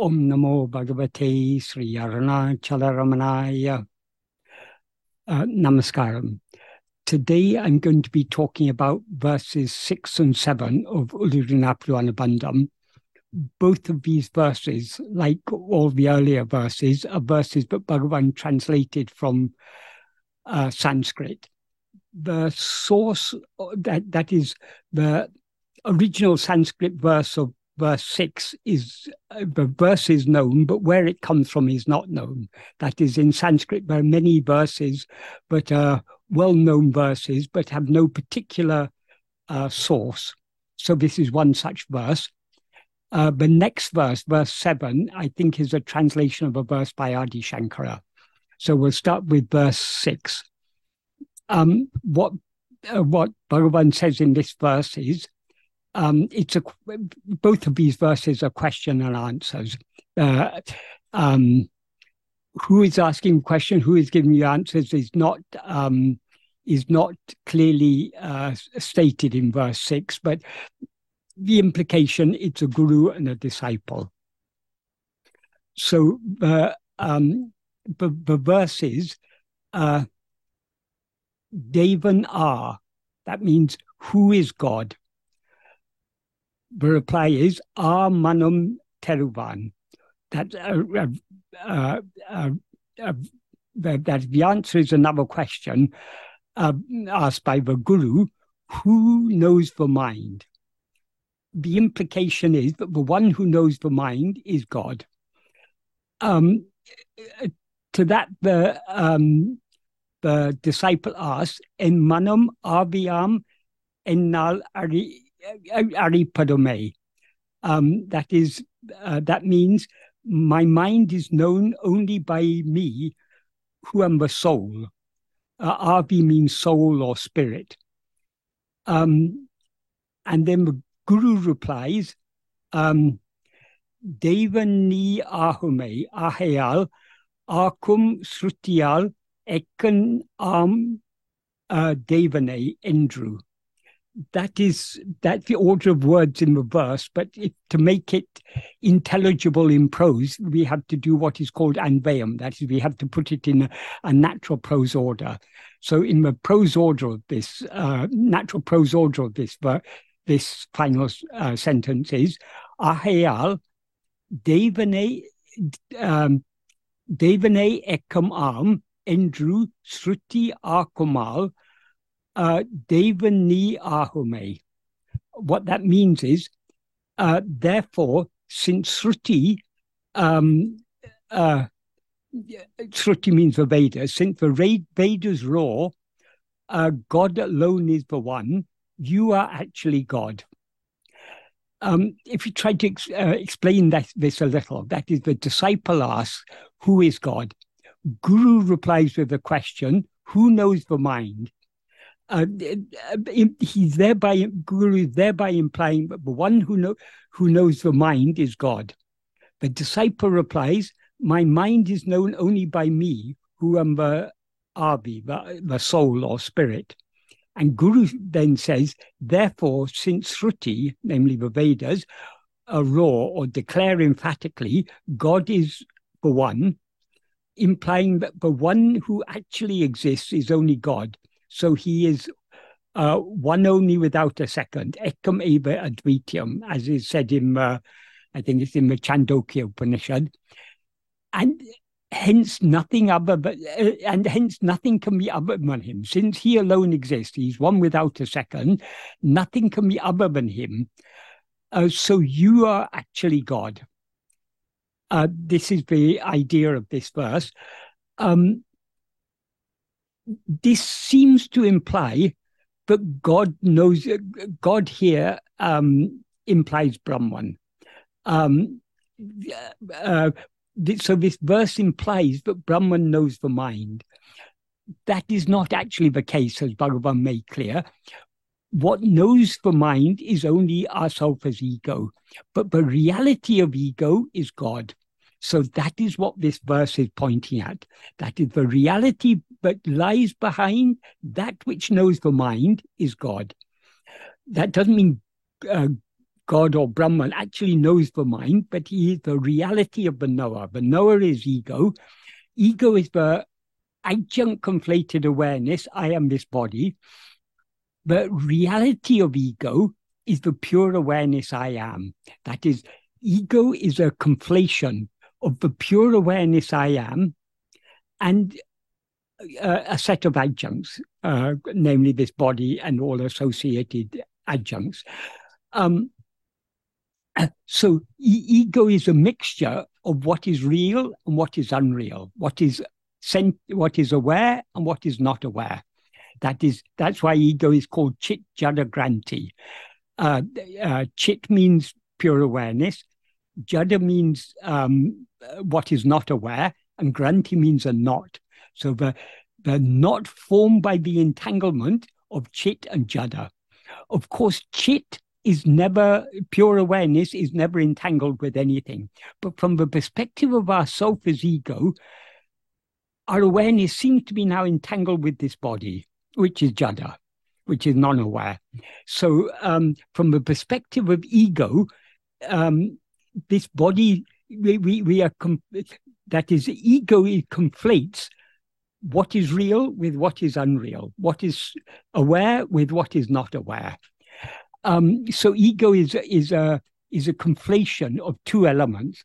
Om Namo Bhagavate Sri Arunachala Uh, namaskaram. Today I'm going to be talking about verses 6 and 7 of Ulladu Narpadu Anubandham. Both of these verses, like all the earlier verses, are verses that Bhagavan translated from uh, Sanskrit. The source, that, that is the original Sanskrit verse of verse 6 is uh, the verse is known but where it comes from is not known. That is in sanskrit there are many verses but are well-known verses but have no particular uh, source. So this is one such verse. Uh, the next verse verse 7 i think is a translation of a verse by adi shankara. So we'll start with verse 6 um, what uh, what Bhagavan says in this verse is um, it's a both of these verses are question and answers. Uh, um, who is asking a question, who is giving you answers is not um, is not clearly uh, stated in verse six, but the implication it's a guru and a disciple. So the um, the, the verses uh, Devan are that means who is God the reply is "Our manum teruvan. That, uh, uh, uh, the answer is another question asked by the guru who knows the mind? The implication is that the one who knows the mind is God. Um, to that, the um, the disciple asks, "En manum aviam ennal ari aripadome. Um, that is, uh, that means my mind is known only by me, who am the soul. Uh, Avi means soul or spirit. Um, and then the guru replies, um, Devani ahume ahayal akum srutiyal ekan am uh, devane endru that is that's the order of words in the verse but to make it intelligible in prose we have to do what is called anvayam that is we have to put it in a, a natural prose order. So in the prose order of this uh, natural prose order of this this final uh, sentence is ahayal devane um, devane ekam am endru sruti akumal uh, Devani Ahume. What that means is, uh, therefore, since Sruti, um, uh, Sruti means the Vedas, since the Vedas law, uh, God alone is the one, you are actually God. Um, if you try to ex- uh, explain that, this a little, that is the disciple asks, Who is God? Guru replies with the question, Who knows the mind? Uh, he's thereby Guru thereby implying that the one who know who knows the mind is God. The disciple replies, "My mind is known only by me, who am the Avi, the, the soul or spirit." And Guru then says, "Therefore, since Shruti, namely the Vedas, are raw or declare emphatically God is the one." Implying that the one who actually exists is only God, so he is uh, one only without a second. Ekam eva advitiam, as is said in, uh, I think it's in the Chandogya Upanishad. And hence nothing other but, uh, and hence nothing can be other than him. Since he alone exists, he's one without a second, nothing can be other than him. Uh, so you are actually God. Uh, this is the idea of this verse. Um, this seems to imply that God knows, God here um, implies Brahman. Um, uh, so this verse implies that Brahman knows the mind. That is not actually the case, as Bhagavan made clear. What knows the mind is only ourself as ego, but the reality of ego is God. So that is what this verse is pointing at. That is the reality that lies behind that which knows the mind is God. That doesn't mean uh, God or Brahman actually knows the mind, but he is the reality of the knower. The knower is ego. Ego is the adjunct conflated awareness. I am this body. The reality of ego is the pure awareness I am. That is, ego is a conflation of the pure awareness I am and uh, a set of adjuncts, uh, namely this body and all associated adjuncts. Um, so e- ego is a mixture of what is real and what is unreal, what is sent, what is aware and what is not aware. That is that's why ego is called chit jada granti. Uh, uh, chit means pure awareness. Jada means um, what is not aware, and granti means a knot. So they they're not formed by the entanglement of chit and jada. Of course, chit is never pure awareness is never entangled with anything. But from the perspective of our self as ego, our awareness seems to be now entangled with this body, which is jada, which is non-aware. So, um, from the perspective of ego, um, this body we we, we are com- that is ego conflates what is real with what is unreal, what is aware with what is not aware. Um, so ego is is a is a conflation of two elements.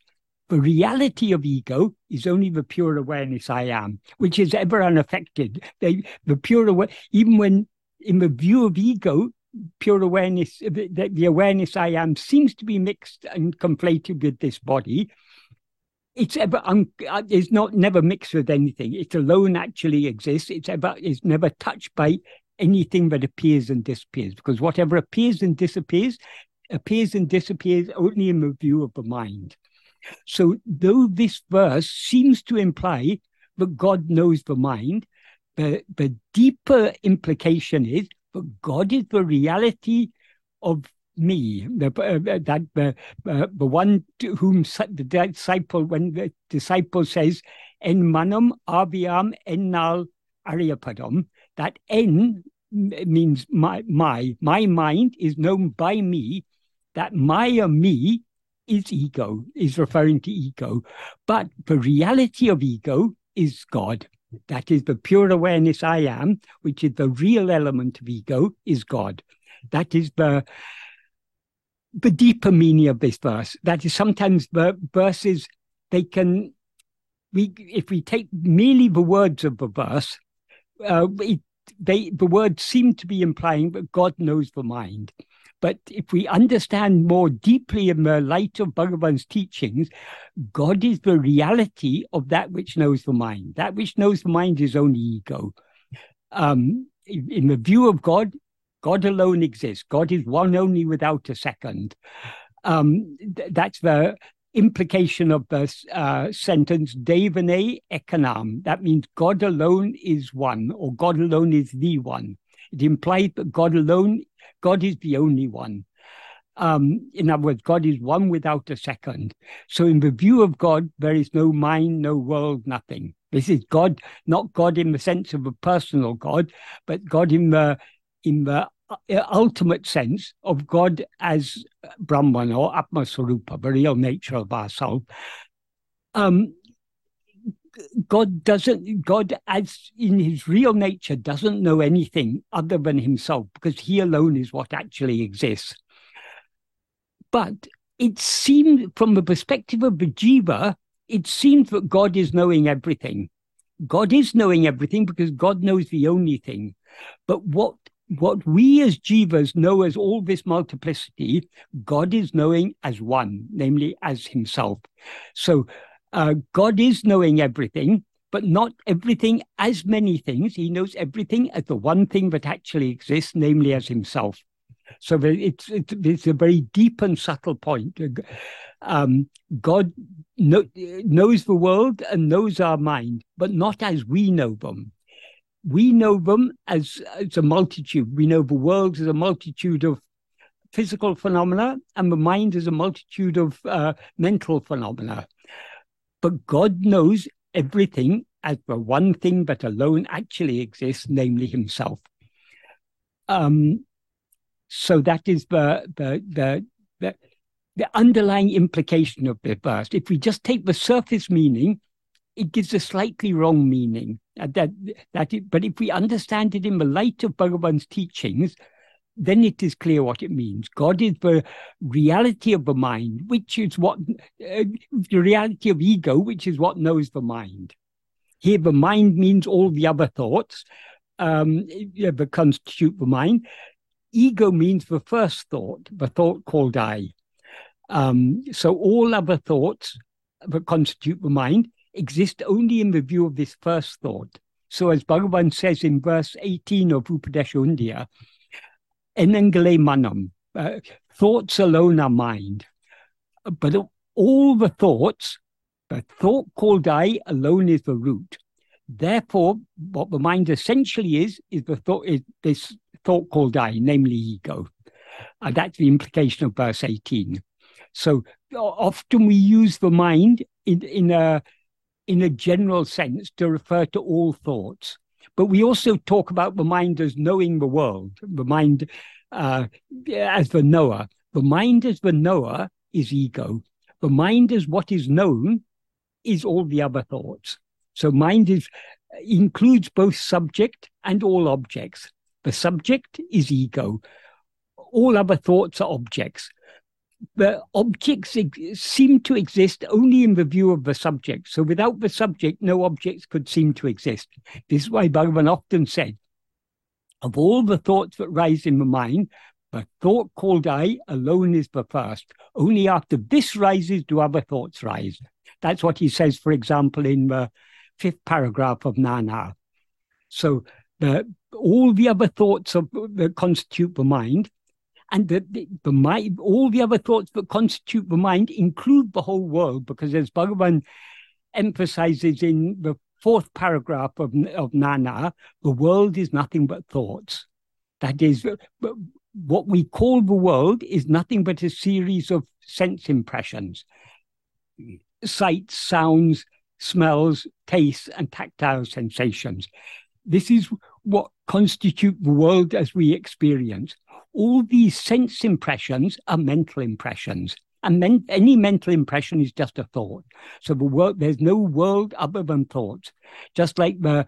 The reality of ego is only the pure awareness I am, which is ever unaffected. They, the pure aware, even when in the view of ego, pure awareness, the, the awareness I am seems to be mixed and conflated with this body. It's ever un, uh, it's not never mixed with anything. It alone actually exists. It's ever is never touched by anything that appears and disappears, because whatever appears and disappears appears and disappears only in the view of the mind. So, though this verse seems to imply that God knows the mind, the, the deeper implication is that God is the reality of me, the, uh, that the, uh, the one to whom the disciple, when the disciple says, En manam aviam ennal ariapadam, that N means my, my, my mind is known by me, that my me is ego, is referring to ego. But the reality of ego is God. That is the pure awareness I am, which is the real element of ego, is God. That is the the deeper meaning of this verse. That is sometimes the verses they can we if we take merely the words of the verse, uh, it, they the words seem to be implying that God knows the mind. But if we understand more deeply in the light of Bhagavan's teachings, God is the reality of that which knows the mind. That which knows the mind is only ego. Um, in the view of God, God alone exists. God is one only without a second. Um, th- that's the implication of the uh, sentence Devane Ekanam. That means God alone is one, or God alone is the one. It implies that God alone, God is the only one. Um, in other words, God is one without a second. So, in the view of God, there is no mind, no world, nothing. This is God, not God in the sense of a personal God, but God in the in the ultimate sense of God as Brahman or Atma Swarupa, the real nature of ourself. Um, God doesn't, God as in his real nature doesn't know anything other than himself because he alone is what actually exists. But it seems, from the perspective of the jiva, it seems that God is knowing everything. God is knowing everything because God knows the only thing. But what what we as jivas know as all this multiplicity, God is knowing as one, namely as himself. So uh, God is knowing everything, but not everything as many things. He knows everything as the one thing that actually exists, namely as himself. So it's, it's, it's a very deep and subtle point. Um, God know, knows the world and knows our mind, but not as we know them we know them as, as a multitude. We know the world as a multitude of physical phenomena, and the mind is a multitude of uh, mental phenomena. But God knows everything as the one thing that alone actually exists, namely Himself. Um, so that is the the the the, the underlying implication of the verse. If we just take the surface meaning, it gives a slightly wrong meaning. That that it, but if we understand it in the light of Bhagavan's teachings, then it is clear what it means. God is the reality of the mind, which is what uh, the reality of ego, which is what knows the mind. Here, the mind means all the other thoughts um, that constitute the mind. Ego means the first thought, the thought called I. Um, so all other thoughts that constitute the mind exist only in the view of this first thought. So as Bhagavan says in verse 18 of Upadesha Undiyar, Enangale manam, uh, thoughts alone are mind. But all the thoughts, the thought called I alone is the root. Therefore, what the mind essentially is, is the thought is this thought called I, namely ego. Uh, that's the implication of verse 18. So often we use the mind in, in a in a general sense to refer to all thoughts. But we also talk about the mind as knowing the world, the mind uh, as the knower. The mind as the knower is ego. The mind as what is known is all the other thoughts. So mind is includes both subject and all objects. The subject is ego. All other thoughts are objects the objects ex- seem to exist only in the view of the subject. So without the subject, no objects could seem to exist. This is why Bhagavan often said, of all the thoughts that rise in the mind, the thought called I alone is the first. Only after this rises do other thoughts rise. That's what he says, for example, in the fifth paragraph of Nan Yar. So the, all the other thoughts of, that constitute the mind and the, the, the mind, all the other thoughts that constitute the mind include the whole world, because as Bhagavan emphasizes in the fourth paragraph of, of Nan Yar, the world is nothing but thoughts. That is, what we call the world is nothing but a series of sense impressions sights, sounds, smells, tastes, and tactile sensations. This is what constitute the world as we experience all these sense impressions are mental impressions. And men- any mental impression is just a thought. So the world, there's no world other than thoughts. Just like the,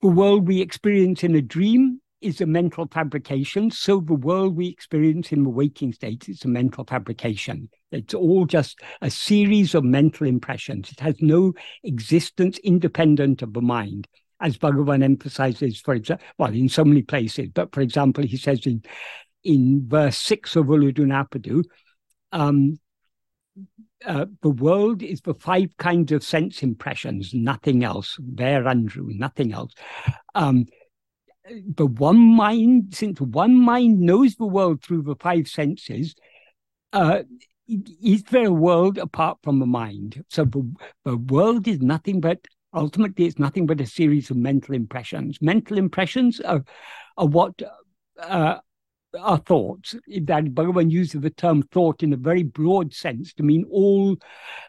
the world we experience in a dream is a mental fabrication. So the world we experience in the waking state is a mental fabrication. It's all just a series of mental impressions. It has no existence independent of the mind as Bhagavan emphasizes, for example, well, in so many places, but for example, he says in in verse six of Ulladu um, uh, the world is the five kinds of sense impressions, nothing else. There, andru, nothing else. Um, the one mind, since one mind knows the world through the five senses, uh, is there a world apart from the mind? So the, the world is nothing but ultimately it's nothing but a series of mental impressions. Mental impressions are, are what uh, are thoughts. That Bhagavan uses the term thought in a very broad sense to mean all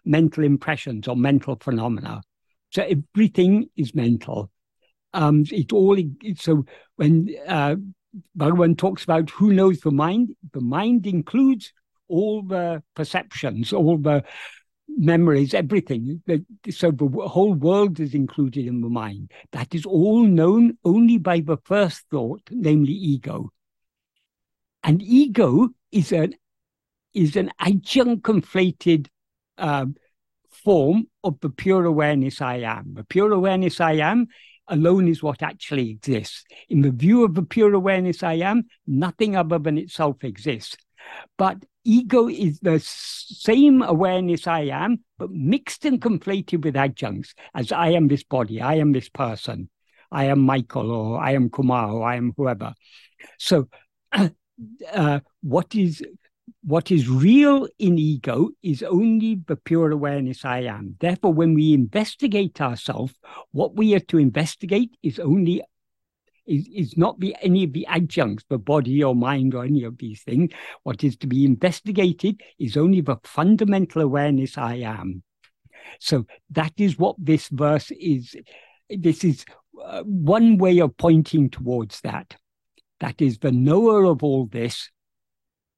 mental impressions or mental phenomena. So everything is mental. Um, it all so when uh, Bhagavan talks about who knows the mind, the mind includes all the perceptions, all the memories, everything. So the whole world is included in the mind. That is all known only by the first thought, namely ego. And ego is an is an adjunct conflated uh, form of the pure awareness I am. The pure awareness I am alone is what actually exists. In the view of the pure awareness I am, nothing other than itself exists. But ego is the same awareness I am, but mixed and conflated with adjuncts as I am this body, I am this person, I am Michael, or I am Kumar, or I am whoever. So, uh, what is what is real in ego is only the pure awareness I am. Therefore, when we investigate ourselves, what we are to investigate is only is, is not the, any of the adjuncts, the body or mind or any of these things. What is to be investigated is only the fundamental awareness I am. So that is what this verse is. This is uh, one way of pointing towards that. That is the knower of all this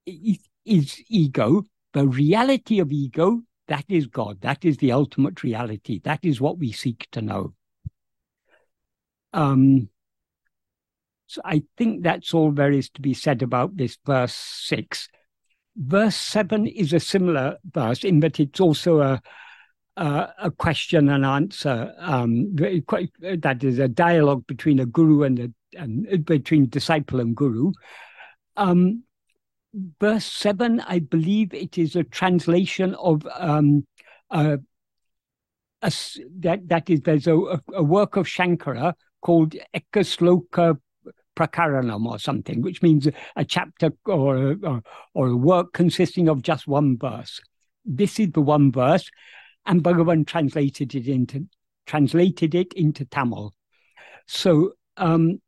is, is ego. The reality of ego, that is God. That is the ultimate reality. That is what we seek to know. Um, so I think that's all there is to be said about this verse six. Verse seven is a similar verse in that it's also a uh, a question and answer. Um, that is a dialogue between a guru and a and between disciple and guru. Um, verse seven, I believe it is a translation of um, a, a, that that is there's a, a work of Shankara called Ekasloka Prakaranam or something, which means a chapter or, or, or a work consisting of just one verse. This is the one verse, and Bhagavan translated it into translated it into Tamil. So, um,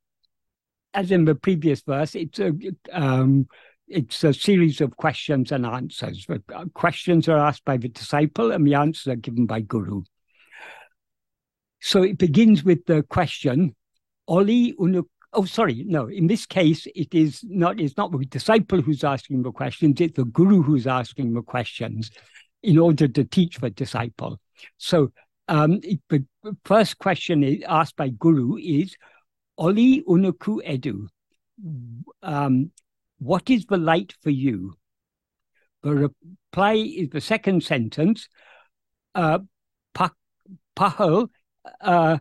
as in the previous verse, it's a um, it's a series of questions and answers. The uh, questions are asked by the disciple, and the answers are given by Guru. So it begins with the question, Oli unuk. Oh, sorry, no. In this case, it is not. It's not the disciple who's asking the questions. It's the guru who's asking the questions, in order to teach the disciple. So um, the first question asked by guru is, Oli unuku edu. Um, what is the light for you? The reply is the second sentence. Uh, pahal uh,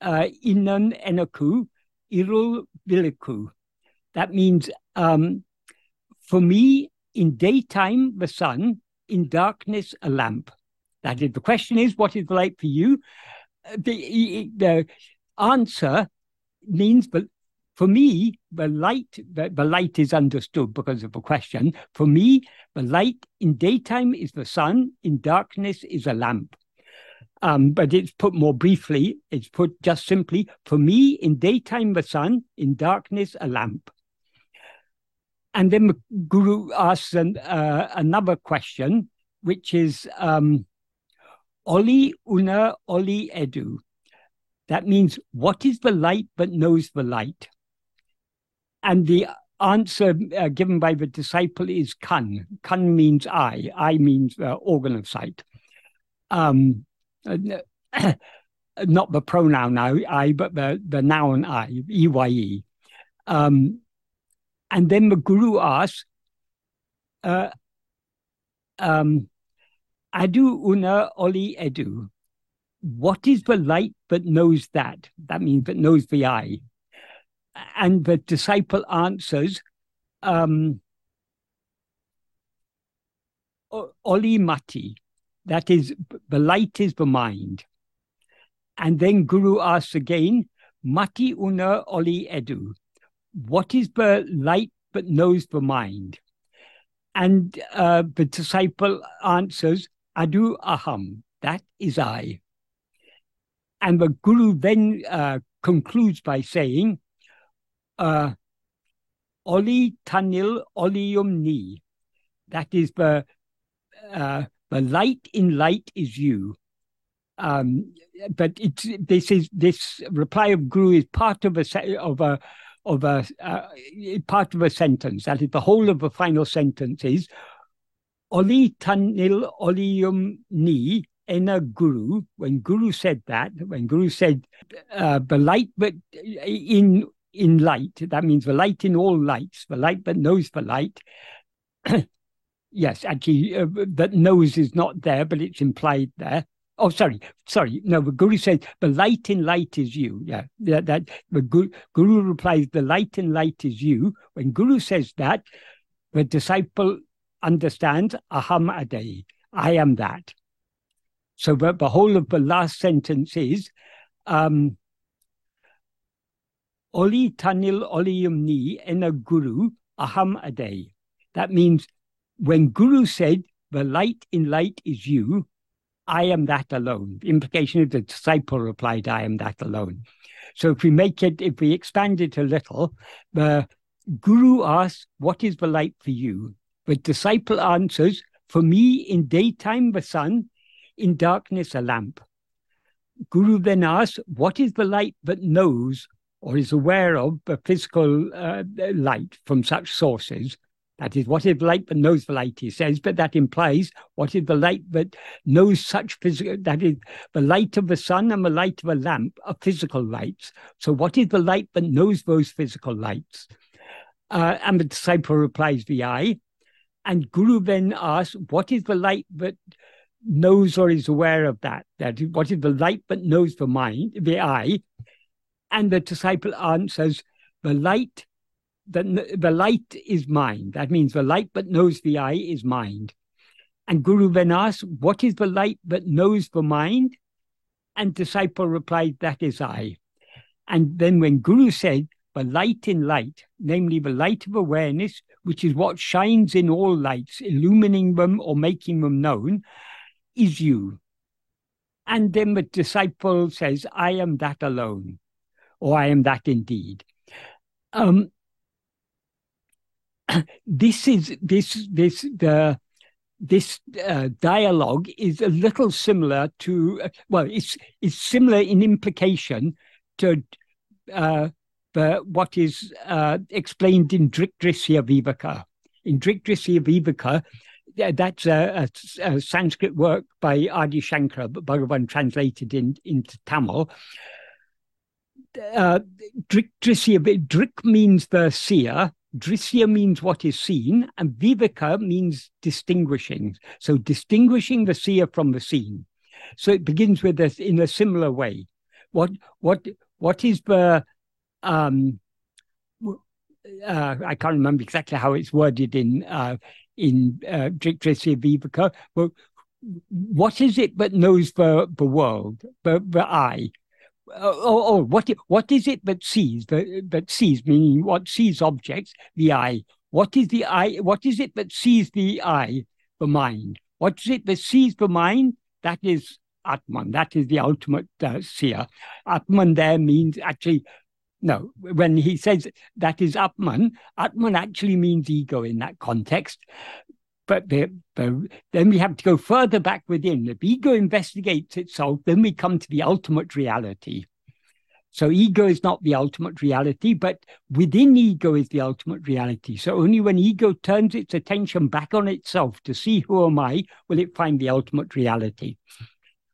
uh, inan enaku irul viliku. That means um, for me, in daytime, the sun, in darkness, a lamp. That is the question is, what is the light for you? Uh, the, the answer means, but for me, the light, the, the light is understood because of the question. For me, the light in daytime is the sun, in darkness is a lamp. Um, but it's put more briefly, it's put just simply, for me, in daytime, the sun, in darkness, a lamp. And then the Guru asks an, uh, another question, which is um, Oli Una Oli Edu. That means, what is the light but knows the light? And the answer uh, given by the disciple is kan. Kan means eye. Eye means uh, organ of sight. Um, not the pronoun now, I, but the, the noun I, E-Y-E. Um, and then the guru asks, uh, um, Adu una oli edu. What is the light that knows that? That means that knows the eye. And the disciple answers, um, Oli mati. That is, the light is the mind. And then Guru asks again, Mati una oli edu. What is the light but knows the mind? And uh, the disciple answers, Adu aham. That is I. And the Guru then uh, concludes by saying, uh, Oli tanil olium ni. That is the uh, the light in light is you. Um, but it's this is this reply of Guru is part of a of a of a uh, part of a sentence. That is the whole of the final sentence is Oli tanil olium ni ena Guru. When Guru said that, when Guru said uh, the light, but in in light, that means the light in all lights, the light that knows the light. Yes, actually, uh, that knows is not there, but it's implied there. Oh, sorry, sorry. No, the Guru says the light in light is you. Yeah, that, the Guru, Guru replies, the light in light is you. When Guru says that, the disciple understands aham adai, I am that. So the, the whole of the last sentence is um, Oli tanil olium ni ena guru aham adai. That means when Guru said, the light in light is you, I am that alone. The implication is the disciple replied, I am that alone. So if we make it, if we expand it a little, the Guru asks, What is the light for you? The disciple answers, For me, in daytime, the sun, in darkness, a lamp. Guru then asks, What is the light that knows or is aware of the physical uh, light from such sources? That is, what is the light but knows the light, he says, but that implies what is the light but knows such physical, that is, the light of the sun and the light of a lamp are physical lights. So, what is the light but knows those physical lights? Uh, and the disciple replies, the eye. And Guru then asks, what is the light that knows or is aware of that? That is, what is the light but knows the mind, the eye? And the disciple answers, the light the, the light is mind. That means the light but knows the eye is mind. And Guru then asks, What is the light that knows the mind? And disciple replied, That is I. And then when Guru said, The light in light, namely the light of awareness, which is what shines in all lights, illumining them or making them known, is you. And then the disciple says, I am that alone, or I am that indeed. Um, this is this this the this uh, dialogue is a little similar to uh, well it's it's similar in implication to uh, what is uh, explained in Drisya Viveka. In Drisya Viveka, that's a, a, a, Sanskrit work by Adi Shankara, but Bhagavan translated in, into Tamil. Uh, Drisya, Drik means the seer, Drisya means what is seen, and Viveka means distinguishing. So distinguishing the seer from the seen. So it begins with this in a similar way. What what what is the um uh, I can't remember exactly how it's worded in uh, in uh, Drisya Viveka, but what is it that knows the the world, the the eye? Oh, oh, what what is it that sees? That, that sees meaning what sees objects? The eye. What is the eye what is it that sees the eye? The mind. What is it that sees the mind? That is atman. That is the ultimate uh, seer. Atman there means actually no when he says that is atman atman actually means ego in that context but the, the, then we have to go further back within. If ego investigates itself, then we come to the ultimate reality. So ego is not the ultimate reality, but within ego is the ultimate reality. So only when ego turns its attention back on itself to see who am I, will it find the ultimate reality.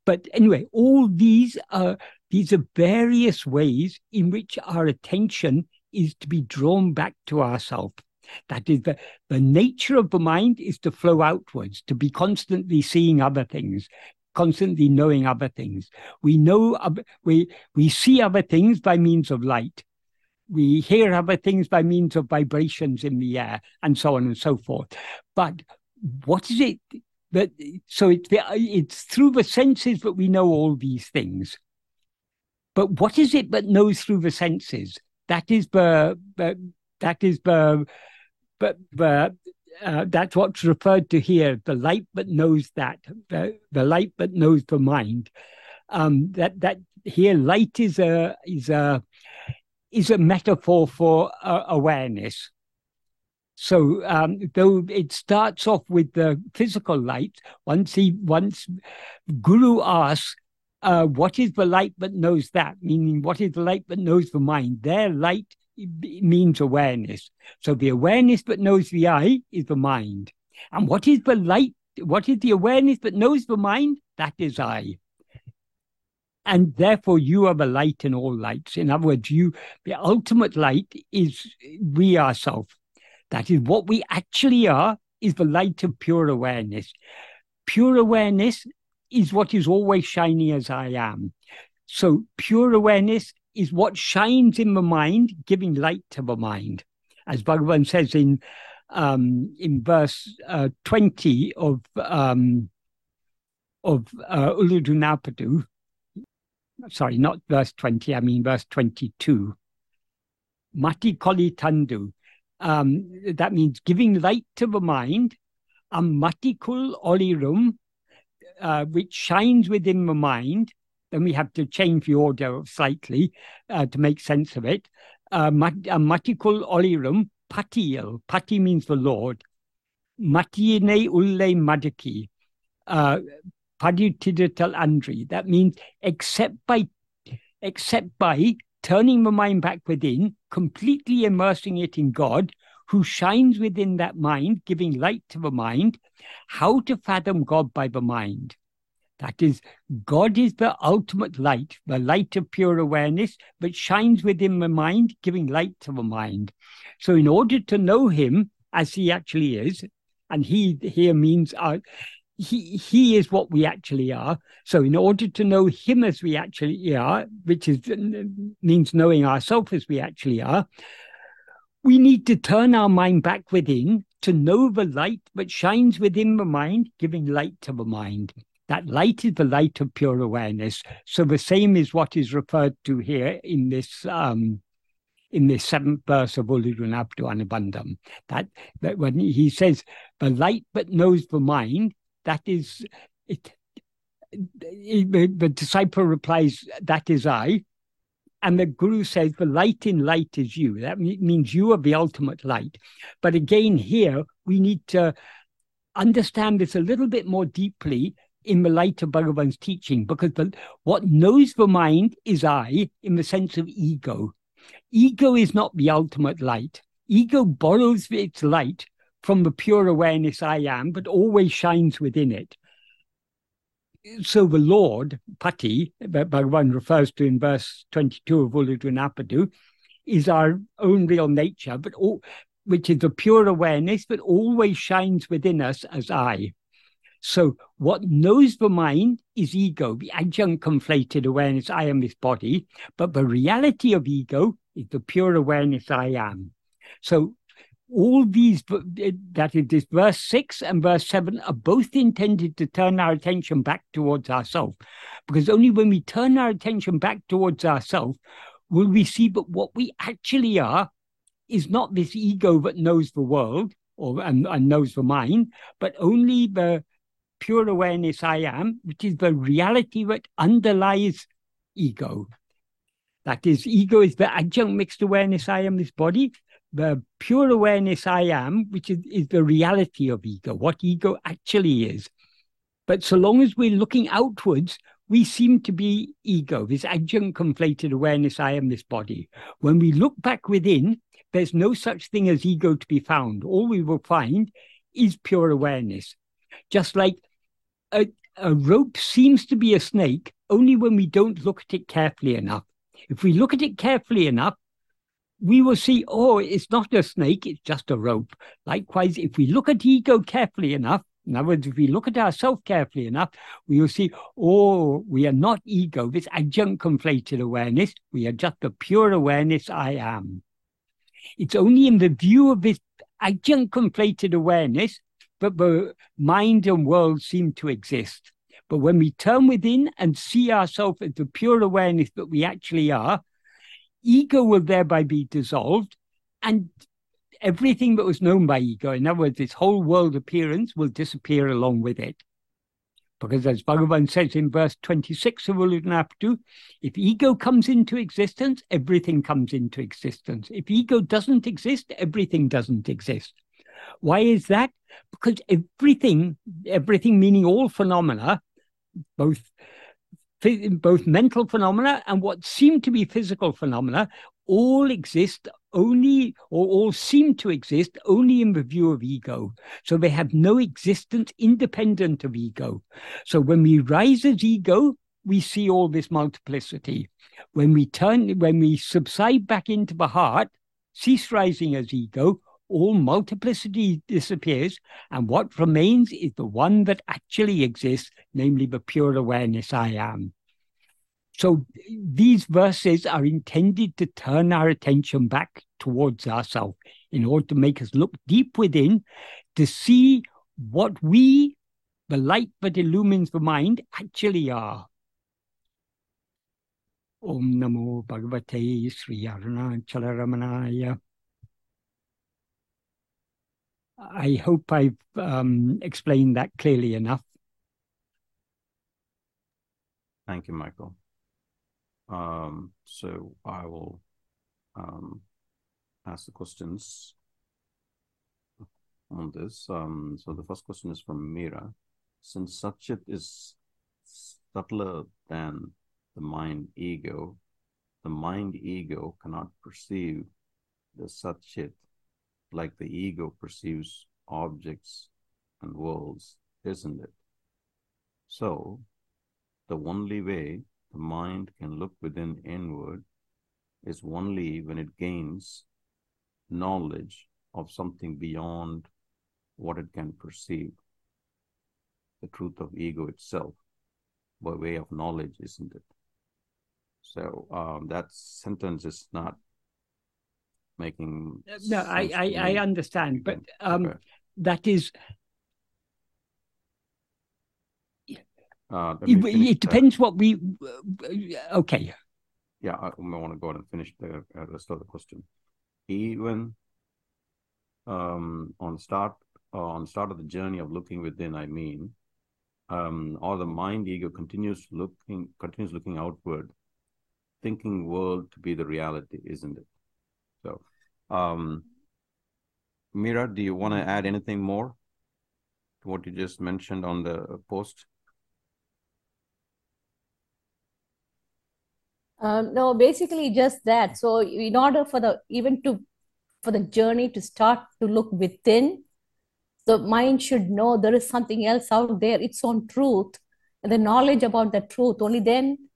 But anyway, all these are these are various ways in which our attention is to be drawn back to ourselves. That is, the, the nature of the mind is to flow outwards, to be constantly seeing other things, constantly knowing other things. We know, we, we see other things by means of light. We hear other things by means of vibrations in the air, and so on and so forth. But what is it that, so it's, it's through the senses that we know all these things. But what is it that knows through the senses? That is the, the that is the but uh, that's what's referred to here the light that knows that the, the light that knows the mind. Um, that that here light is a is a is a metaphor for uh, awareness. So um, though it starts off with the physical light once he once guru asks uh, what is the light that knows that? Meaning what is the light that knows the mind? Their light means awareness. So the awareness that knows the eye is the mind. And what is the light? What is the awareness that knows the mind? That is I. And therefore, you are the light in all lights. In other words, you, the ultimate light is we ourselves. That is what we actually are, is the light of pure awareness. Pure awareness is what is always shiny as I am. So, pure awareness is what shines in the mind, giving light to the mind. As Bhagavan says in um, in verse uh, 20 of um, of uh, Ulladu sorry, not verse 20, I mean verse 22. Mati Koli Tandu. Um, that means giving light to the mind. Um, Matikul Olirum, uh, which shines within the mind then we have to change the order slightly uh, to make sense of it. Uh, uh matikul olirum patiil. Pati means the Lord. Matiine ulle madaki. Uh, andri. That means except by except by turning the mind back within, completely immersing it in God, who shines within that mind, giving light to the mind, how to fathom God by the mind. That is, God is the ultimate light, the light of pure awareness, that shines within the mind, giving light to the mind. So, in order to know Him as He actually is, and He here means uh, he he is what we actually are. So in order to know him as we actually are which is means knowing ourselves as we actually are we need to turn our mind back within to know the light that shines within the mind giving light to the mind that light is the light of pure awareness so the same is what is referred to here in this um in the seventh verse of Ulladu Anubandham, that, that when he says, the light that knows the mind that is it. The disciple replies, That is I. And the Guru says, The light in light is you. That means you are the ultimate light. But again, here, we need to understand this a little bit more deeply in the light of Bhagavan's teaching, because the, what knows the mind is I in the sense of ego. Ego is not the ultimate light. Ego borrows its light from the pure awareness I am, but always shines within it. So the Lord, Pati, that Bhagavan refers to in verse 22 of Ulladu is our own real nature, but all, which is the pure awareness that always shines within us as I. So what knows the mind is ego, the adjunct conflated awareness, I am this body, but the reality of ego is the pure awareness I am. So all these that is verse 6 and verse 7 are both intended to turn our attention back towards ourselves because only when we turn our attention back towards ourselves will we see that what we actually are is not this ego that knows the world or and, and knows the mind but only the pure awareness i am which is the reality that underlies ego that is ego is the adjunct mixed awareness i am this body the pure awareness I am, which is, is the reality of ego, what ego actually is. But so long as we're looking outwards, we seem to be ego, this adjunct conflated awareness I am this body. When we look back within, there's no such thing as ego to be found. All we will find is pure awareness. Just like a, a rope seems to be a snake only when we don't look at it carefully enough. If we look at it carefully enough, we will see, oh, it's not a snake, it's just a rope. Likewise, if we look at ego carefully enough, in other words, if we look at ourselves carefully enough, we will see, oh, we are not ego, this adjunct conflated awareness. We are just the pure awareness I am. It's only in the view of this adjunct conflated awareness that the mind and world seem to exist. But when we turn within and see ourselves as the pure awareness that we actually are, ego will thereby be dissolved and everything that was known by ego, in other words, this whole world appearance will disappear along with it. Because as Bhagavan says in verse 26 of Ulladu if ego comes into existence, everything comes into existence. If ego doesn't exist, everything doesn't exist. Why is that? Because everything, everything meaning all phenomena, both both mental phenomena and what seem to be physical phenomena all exist only or all seem to exist only in the view of ego. So they have no existence independent of ego. So when we rise as ego we see all this multiplicity. When we turn when we subside back into the heart cease rising as ego all multiplicity disappears and what remains is the one that actually exists namely the pure awareness i am so these verses are intended to turn our attention back towards ourselves in order to make us look deep within to see what we, the light that illumines the mind, actually are. Om Namo Bhagavate Sri Arunachala I hope I've um, explained that clearly enough. Thank you, Michael. Um, so I will um, ask the questions on this. Um, so the first question is from Mira. Since Satchit is subtler than the mind ego, the mind ego cannot perceive the Satchit like the ego perceives objects and worlds, isn't it? So, the only way the mind can look within inward is only when it gains knowledge of something beyond what it can perceive. The truth of ego itself by way of knowledge, isn't it? So um, that sentence is not making. No, I, I, I, understand, but um, okay. that is. Uh, it, it depends what we. Uh, okay. Yeah, I, I want to go ahead and finish the uh, rest of the question. Even um, on start uh, on start of the journey of looking within, I mean, um, or the mind ego continues looking continues looking outward, thinking world to be the reality, isn't it? So, um, Mira, do you want to add anything more to what you just mentioned on the post? Um, no, basically just that. So, in order for the even to for the journey to start to look within, the mind should know there is something else out there, its own truth, and the knowledge about that truth. Only then,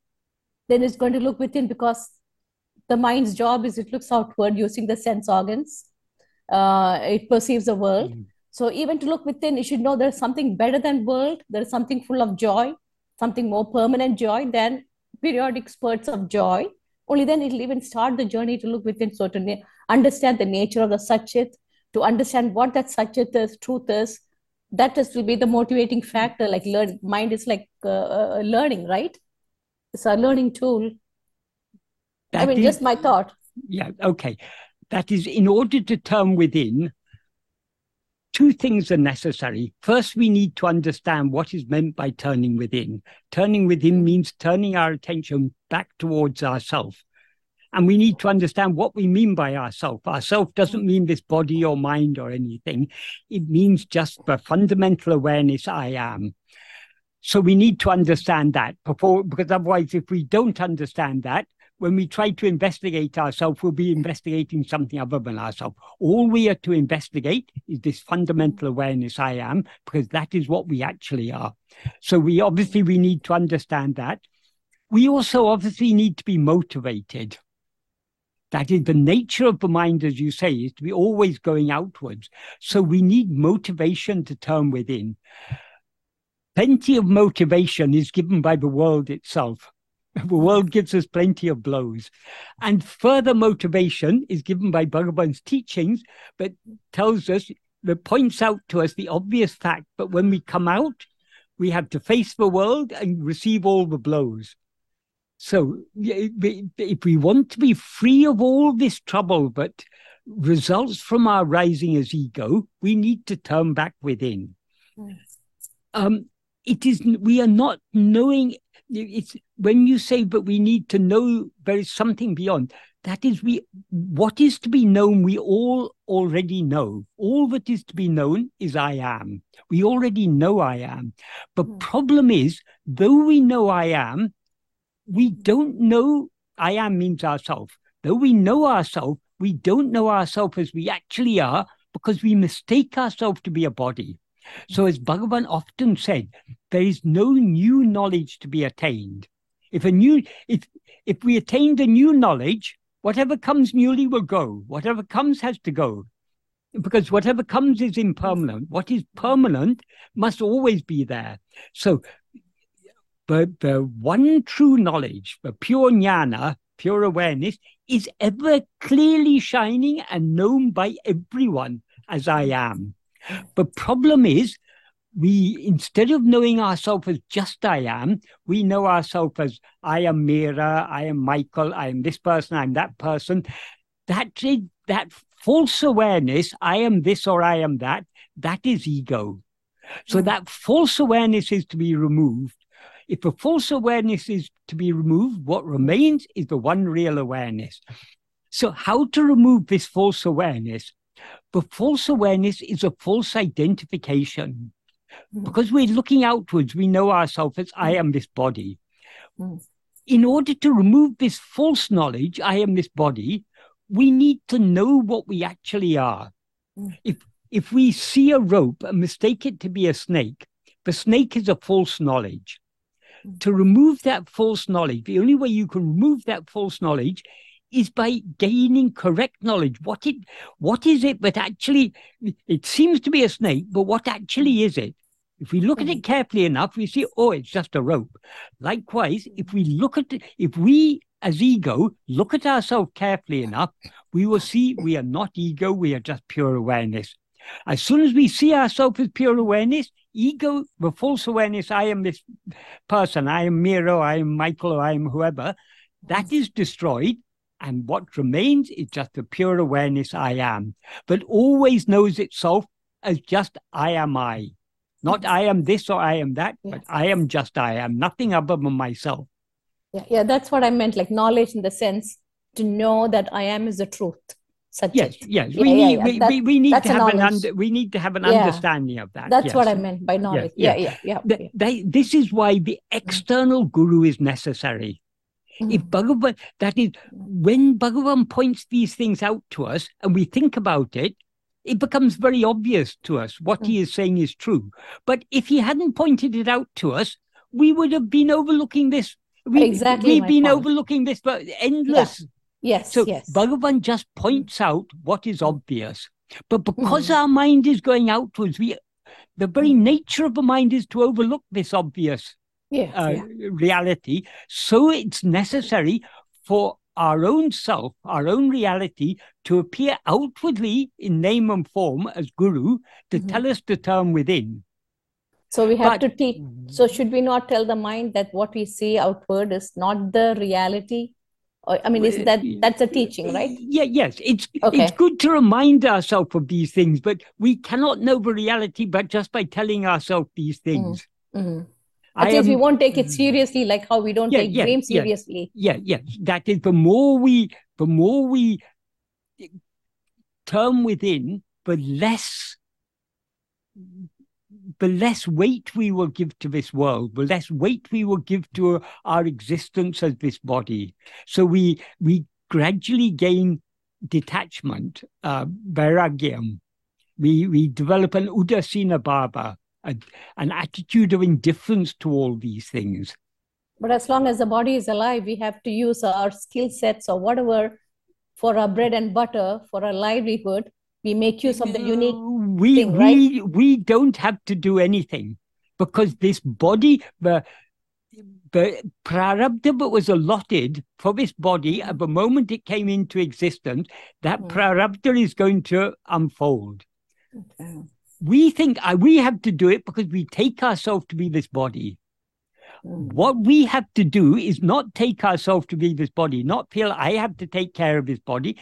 then it's going to look within because the mind's job is it looks outward using the sense organs. Uh, it perceives the world. Mm. So even to look within, you should know there's something better than world. There is something full of joy, something more permanent joy than periodic spurts of joy. Only then it'll even start the journey to look within, so to na- understand the nature of the Satchit, to understand what that Satchit is, truth is. That is will be the motivating factor. Like learn, mind is like uh, uh, learning, right? It's a learning tool. That I mean, is, just my thought. Yeah. Okay. That is in order to turn within. Two things are necessary. First, we need to understand what is meant by turning within. Turning within means turning our attention back towards ourselves and we need to understand what we mean by ourself. Ourself doesn't mean this body or mind or anything. It means just the fundamental awareness I am. So we need to understand that before, because otherwise, if we don't understand that, when we try to investigate ourselves, we'll be investigating something other than ourselves. All we are to investigate is this fundamental awareness I am, because that is what we actually are. So we obviously we need to understand that. We also obviously need to be motivated. That is the nature of the mind, as you say, is to be always going outwards. So we need motivation to turn within. Plenty of motivation is given by the world itself. The world gives us plenty of blows. And further motivation is given by Bhagavan's teachings, but tells us, that points out to us the obvious fact that when we come out, we have to face the world and receive all the blows. So if we want to be free of all this trouble that results from our rising as ego, we need to turn back within. Um, it is we are not knowing. It's when you say, but we need to know there is something beyond. That is, we what is to be known. We all already know. All that is to be known is I am. We already know I am. But mm. problem is, though we know I am, we don't know I am means ourself. Though we know ourselves, we don't know ourselves as we actually are because we mistake ourselves to be a body. So, as Bhagavan often said, there is no new knowledge to be attained. If a new, if if we attain the new knowledge, whatever comes newly will go. Whatever comes has to go, because whatever comes is impermanent. What is permanent must always be there. So, but the one true knowledge, the pure jnana, pure awareness, is ever clearly shining and known by everyone as I am. The problem is, we instead of knowing ourselves as just I am, we know ourselves as I am Mira, I am Michael, I am this person, I'm that person. That that false awareness, I am this or I am that, that is ego. So hmm. that false awareness is to be removed if a false awareness is to be removed, what remains is the one real awareness. So, how to remove this false awareness? The false awareness is a false identification. Mm. Because we're looking outwards, we know ourselves as I am this body. Mm. In order to remove this false knowledge, I am this body, we need to know what we actually are. Mm. If if we see a rope and mistake it to be a snake, the snake is a false knowledge. Mm. To remove that false knowledge, the only way you can remove that false knowledge is by gaining correct knowledge. What it what is it that actually it seems to be a snake, but what actually is it? If we look at it mm. carefully enough, we see, oh, it's just a rope. Likewise, if we look at it, if we as ego look at ourselves carefully enough, we will see we are not ego, we are just pure awareness. As soon as we see ourselves as pure awareness, ego, the false awareness, I am this person, I am Mira, I am Michael, or I am whoever, that mm. is destroyed. And what remains is just the pure awareness I am, but always knows itself as just I am I. Not I am this or I am that, but I am just I am, nothing other than myself. Yeah, yeah, that's what I meant, like knowledge in the sense to know that I am is the truth. Such Yes, yes. Yeah, we yeah, need yeah. we, That- we, we need to have an under, we need to have an understanding of that. That's yes. what I meant by knowledge. yeah. Yeah, yeah, yeah. they- this is why the mm-hmm. external guru is necessary. If Mm. Bhagavan, that is, when Bhagavan points these things out to us and we think about it, it becomes very obvious to us what he is saying is true. But if he hadn't pointed it out to us, we would have been overlooking this. We, Exactly We've been point. overlooking this for endless. Yes, So yes. Bhagavan just points out what is obvious. But because Mhm. our mind is going outwards, we the very Mhm. nature of the mind is to overlook this obvious Yes, uh, yeah. reality. So it's necessary for our own self, our own reality, to appear outwardly in name and form as guru to Mhm. tell us to turn within. So we have But- to teach. So should we not tell the mind that what we see outward is not the reality? Or, I mean, is that that's a teaching, right? Yeah, yes. It's Okay. it's good to remind ourselves of these things, but we cannot know the reality but just by telling ourselves these things. Mhm. I At least we won't take it seriously, like how we don't Yeah, take yeah, dreams yeah. seriously. yeah, yes. That is the more we the more we turn within, the less the less weight we will give to this world, the less weight we will give to our existence as this body. So we we gradually gain detachment, uh, vairagyam. We we develop an udasina bhava, a, an attitude of indifference to all these things. But as long as the body is alive, we have to use our skill sets or whatever for our bread and butter, for our livelihood. We make use of the unique. we thing, right? we we don't have to do anything because this body the the prarabdha that was allotted for this body at the moment it came into existence that Mm. prarabdha is going to unfold we think uh, we have to do it because we take ourselves to be this body Mm. what we have to do is not take ourselves to be this body, not feel I have to take care of this body.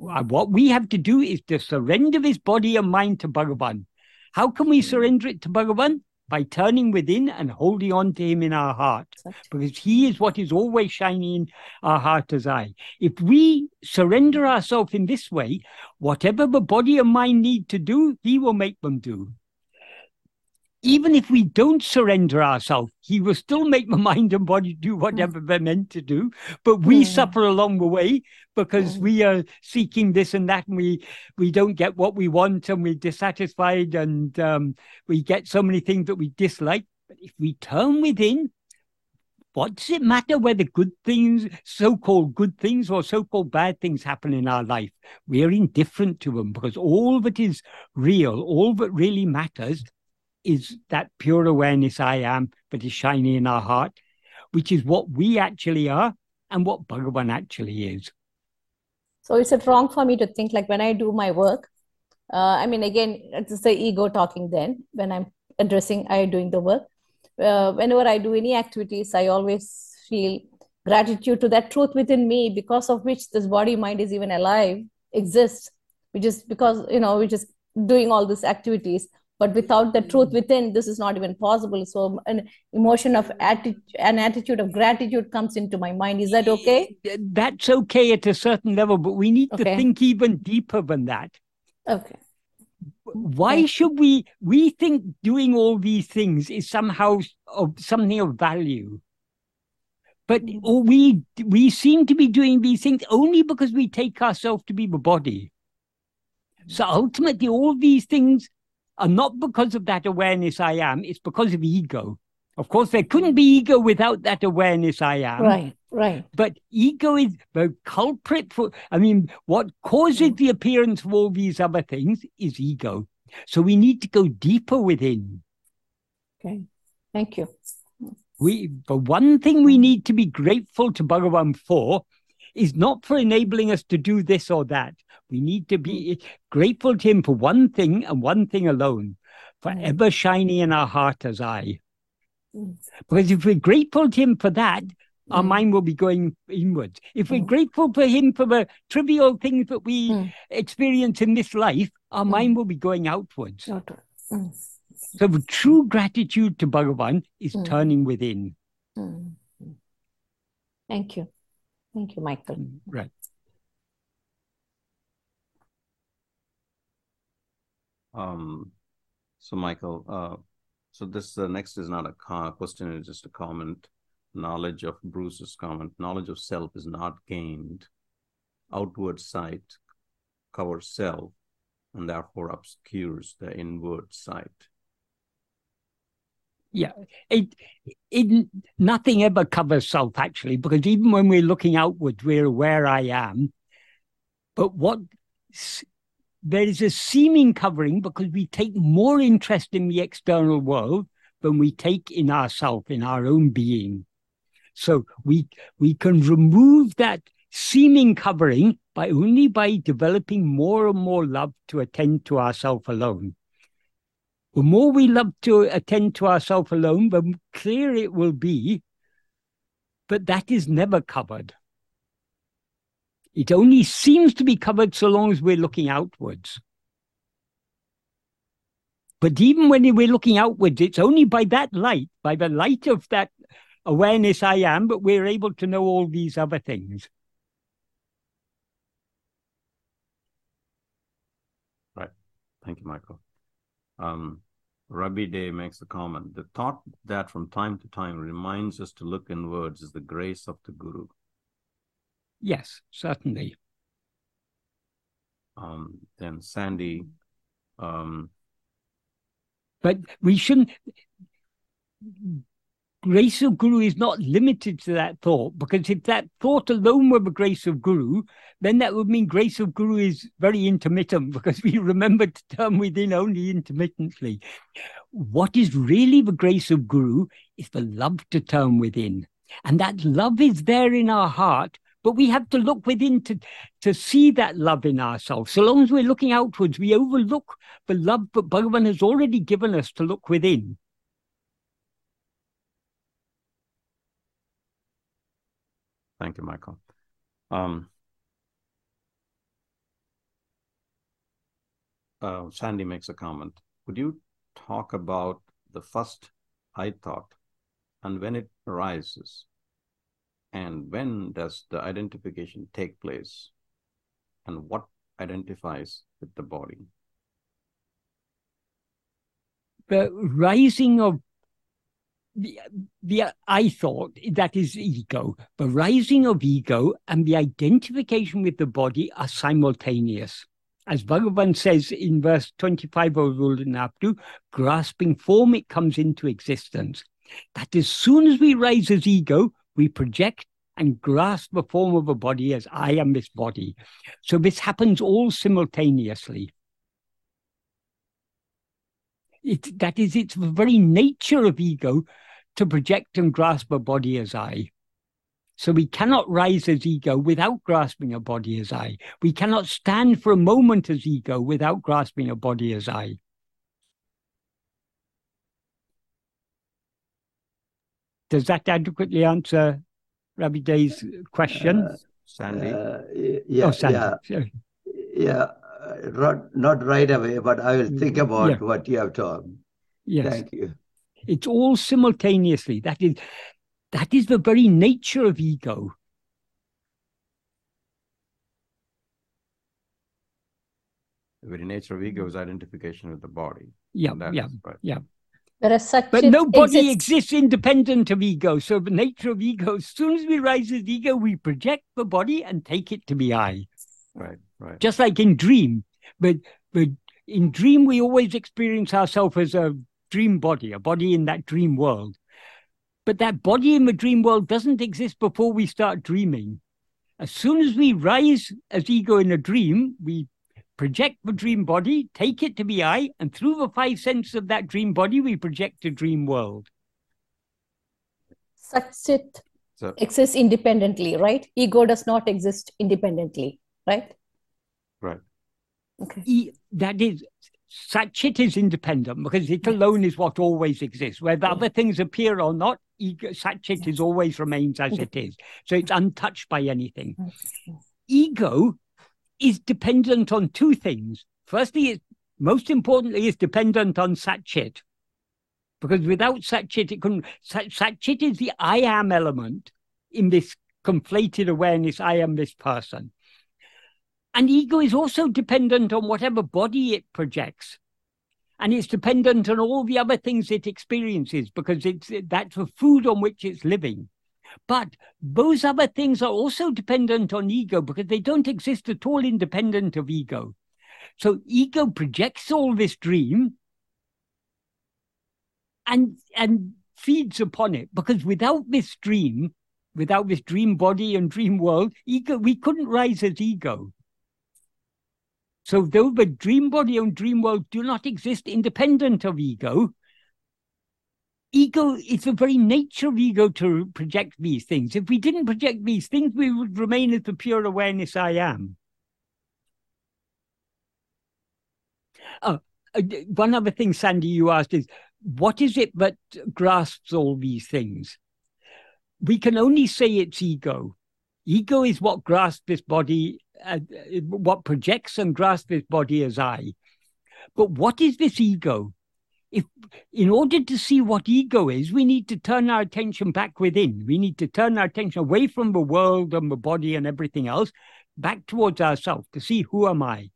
Uh, What we have to do is to surrender this body and mind to Bhagavan. How can we surrender it to Bhagavan? By turning within and holding on to him in our heart, because he is what is always shining in our heart as I. If we surrender ourselves in this way, whatever the body and mind need to do, he will make them do even if we don't surrender ourselves, he will still make the mind and body do whatever they're meant to do. But we Mm. suffer along the way because Mm. we are seeking this and that, and we we don't get what we want, and we're dissatisfied, and um, we get so many things that we dislike. But if we turn within, what does it matter whether good things, so-called good things, or so-called bad things happen in our life? We are indifferent to them because all that is real, all that really matters is that pure awareness I am that is shining in our heart, which is what we actually are and what Bhagavan actually is. So is it wrong for me to think like when I do my work? Uh, I mean, again, it's the ego talking then when I'm addressing, I doing the work. Uh, whenever I do any activities, I always feel gratitude to that truth within me because of which this body mind is even alive, exists, which is because, you know, we're just doing all these activities. But without the truth within, this is not even possible. So an emotion of attitude, an attitude of gratitude comes into my mind. Is that okay? That's okay at a certain level, but we need to think even deeper than that. Okay. Why Okay. should we? We think doing all these things is somehow of something of value. But Mm. or we we seem to be doing these things only because we take ourselves to be the body. So ultimately, all these things are not because of that awareness I am, it's because of ego. Of course, there couldn't be ego without that awareness I am. Right, right. But ego is the culprit for, I mean, what causes the appearance of all these other things is ego. So we need to go deeper within. Okay. Thank you. We, the one thing we need to be grateful to Bhagavan for is not for enabling us to do this or that. We need to be grateful to him for one thing and one thing alone, forever shining in our heart as I. Mm. Because if we're grateful to him for that, our Mm. mind will be going inwards. If we're Mm. grateful for him for the trivial things that we Mm. experience in this life, our Mm. mind will be going outwards. Mm, So the true gratitude to Bhagavan is Mm. turning within. mm, mm. Thank you. Thank you, Michael. Right. Um, so Michael, uh, so this uh, next is not a question; it's just a comment. Knowledge of Bruce's comment: knowledge of self is not gained. Outward sight covers self, and therefore obscures the inward sight. Yeah, it, it nothing ever covers self actually, because even when we're looking outwards, we're aware I am. But what there is a seeming covering because we take more interest in the external world than we take in ourself, in our own being. So we we can remove that seeming covering by only by developing more and more love to attend to ourself alone. The more we love to attend to ourselves alone, the clearer it will be. But that is never covered. It only seems to be covered so long as we're looking outwards. But even when we're looking outwards, it's only by that light, by the light of that awareness I am, but we're able to know all these other things. Right. Thank you, Michael. Um, Rabbi Day makes a comment. The thought that from time to time reminds us to look inwards is the grace of the Guru. Yes, certainly. Um, then Sandy, um, But we shouldn't. Grace of Guru is not limited to that thought, because if that thought alone were the grace of Guru, then that would mean grace of Guru is very intermittent, because we remember to turn within only intermittently. What is really the grace of Guru is the love to turn within. And that love is there in our heart, but we have to look within to, to see that love in ourselves. So long as we're looking outwards, we overlook the love that Bhagavan has already given us to look within. Thank you, Michael. Um, uh, Sandy makes a comment. Would you talk about the first I thought and when it arises? And when does the identification take place? And what identifies with the body? the rising of the, the I thought that is ego. The rising of ego and the identification with the body are simultaneous. As Bhagavan says in verse 25 of Ulladu Narpadu, grasping form, it comes into existence. That as soon as we rise as ego, we project and grasp the form of a body as I am this body. So this happens all simultaneously. It, that is, it's the very nature of ego to project and grasp a body as I. So we cannot rise as ego without grasping a body as I. We cannot stand for a moment as ego without grasping a body as I. Does that adequately answer Rabbi Day's question? Uh, Sandy? Uh, yeah, oh, Sandy. yeah, Sorry. yeah. Not, not right away, but I will think mm, about Yeah. what you have told. Yes. Thank you. It's all simultaneously. That is that is the very nature of ego. The very nature of ego is identification with the body. Yeah, And yeah. is right. yeah. Whereas such But it no body exists. exists independent of ego. So the nature of ego, as soon as we rise as ego, we project the body and take it to be I. Right, right. Just like in dream. But But in dream, we always experience ourselves as a dream body, a body in that dream world. But that body in the dream world doesn't exist before we start dreaming. As soon as we rise as ego in a dream, we project the dream body, take it to be I, and through the five senses of that dream body, we project a dream world. Satchit So- exists independently, right? Ego does not exist independently, right? Right. Okay. E- that is, Satchit is independent because it alone is what always exists. Whether Yeah. other things appear or not, ego, Satchit is Yes. always remains as it is. So it's untouched by anything. Ego is dependent on two things. Firstly, it, most importantly, is dependent on Satchit. Because without Satchit, it couldn't. Satchit is the I am element in this conflated awareness I am this person. And ego is also dependent on whatever body it projects. And it's dependent on all the other things it experiences because it's that's the food on which it's living. But those other things are also dependent on ego because they don't exist at all independent of ego. So ego projects all this dream and and feeds upon it because without this dream, without this dream body and dream world, ego we couldn't rise as ego. So though the dream body and dream world do not exist independent of ego, ego it's the very nature of ego to project these things. If we didn't project these things we would remain as the pure awareness i am. Oh, uh, one other thing sandy you asked is what is it that grasps all these things? We can only say it's ego. Ego is what grasps this body uh, what projects and grasps this body as i but what is this ego if in order to see what ego is, we need to turn our attention back within. We need to turn our attention away from the world and the body and everything else, back towards ourselves to see who am I.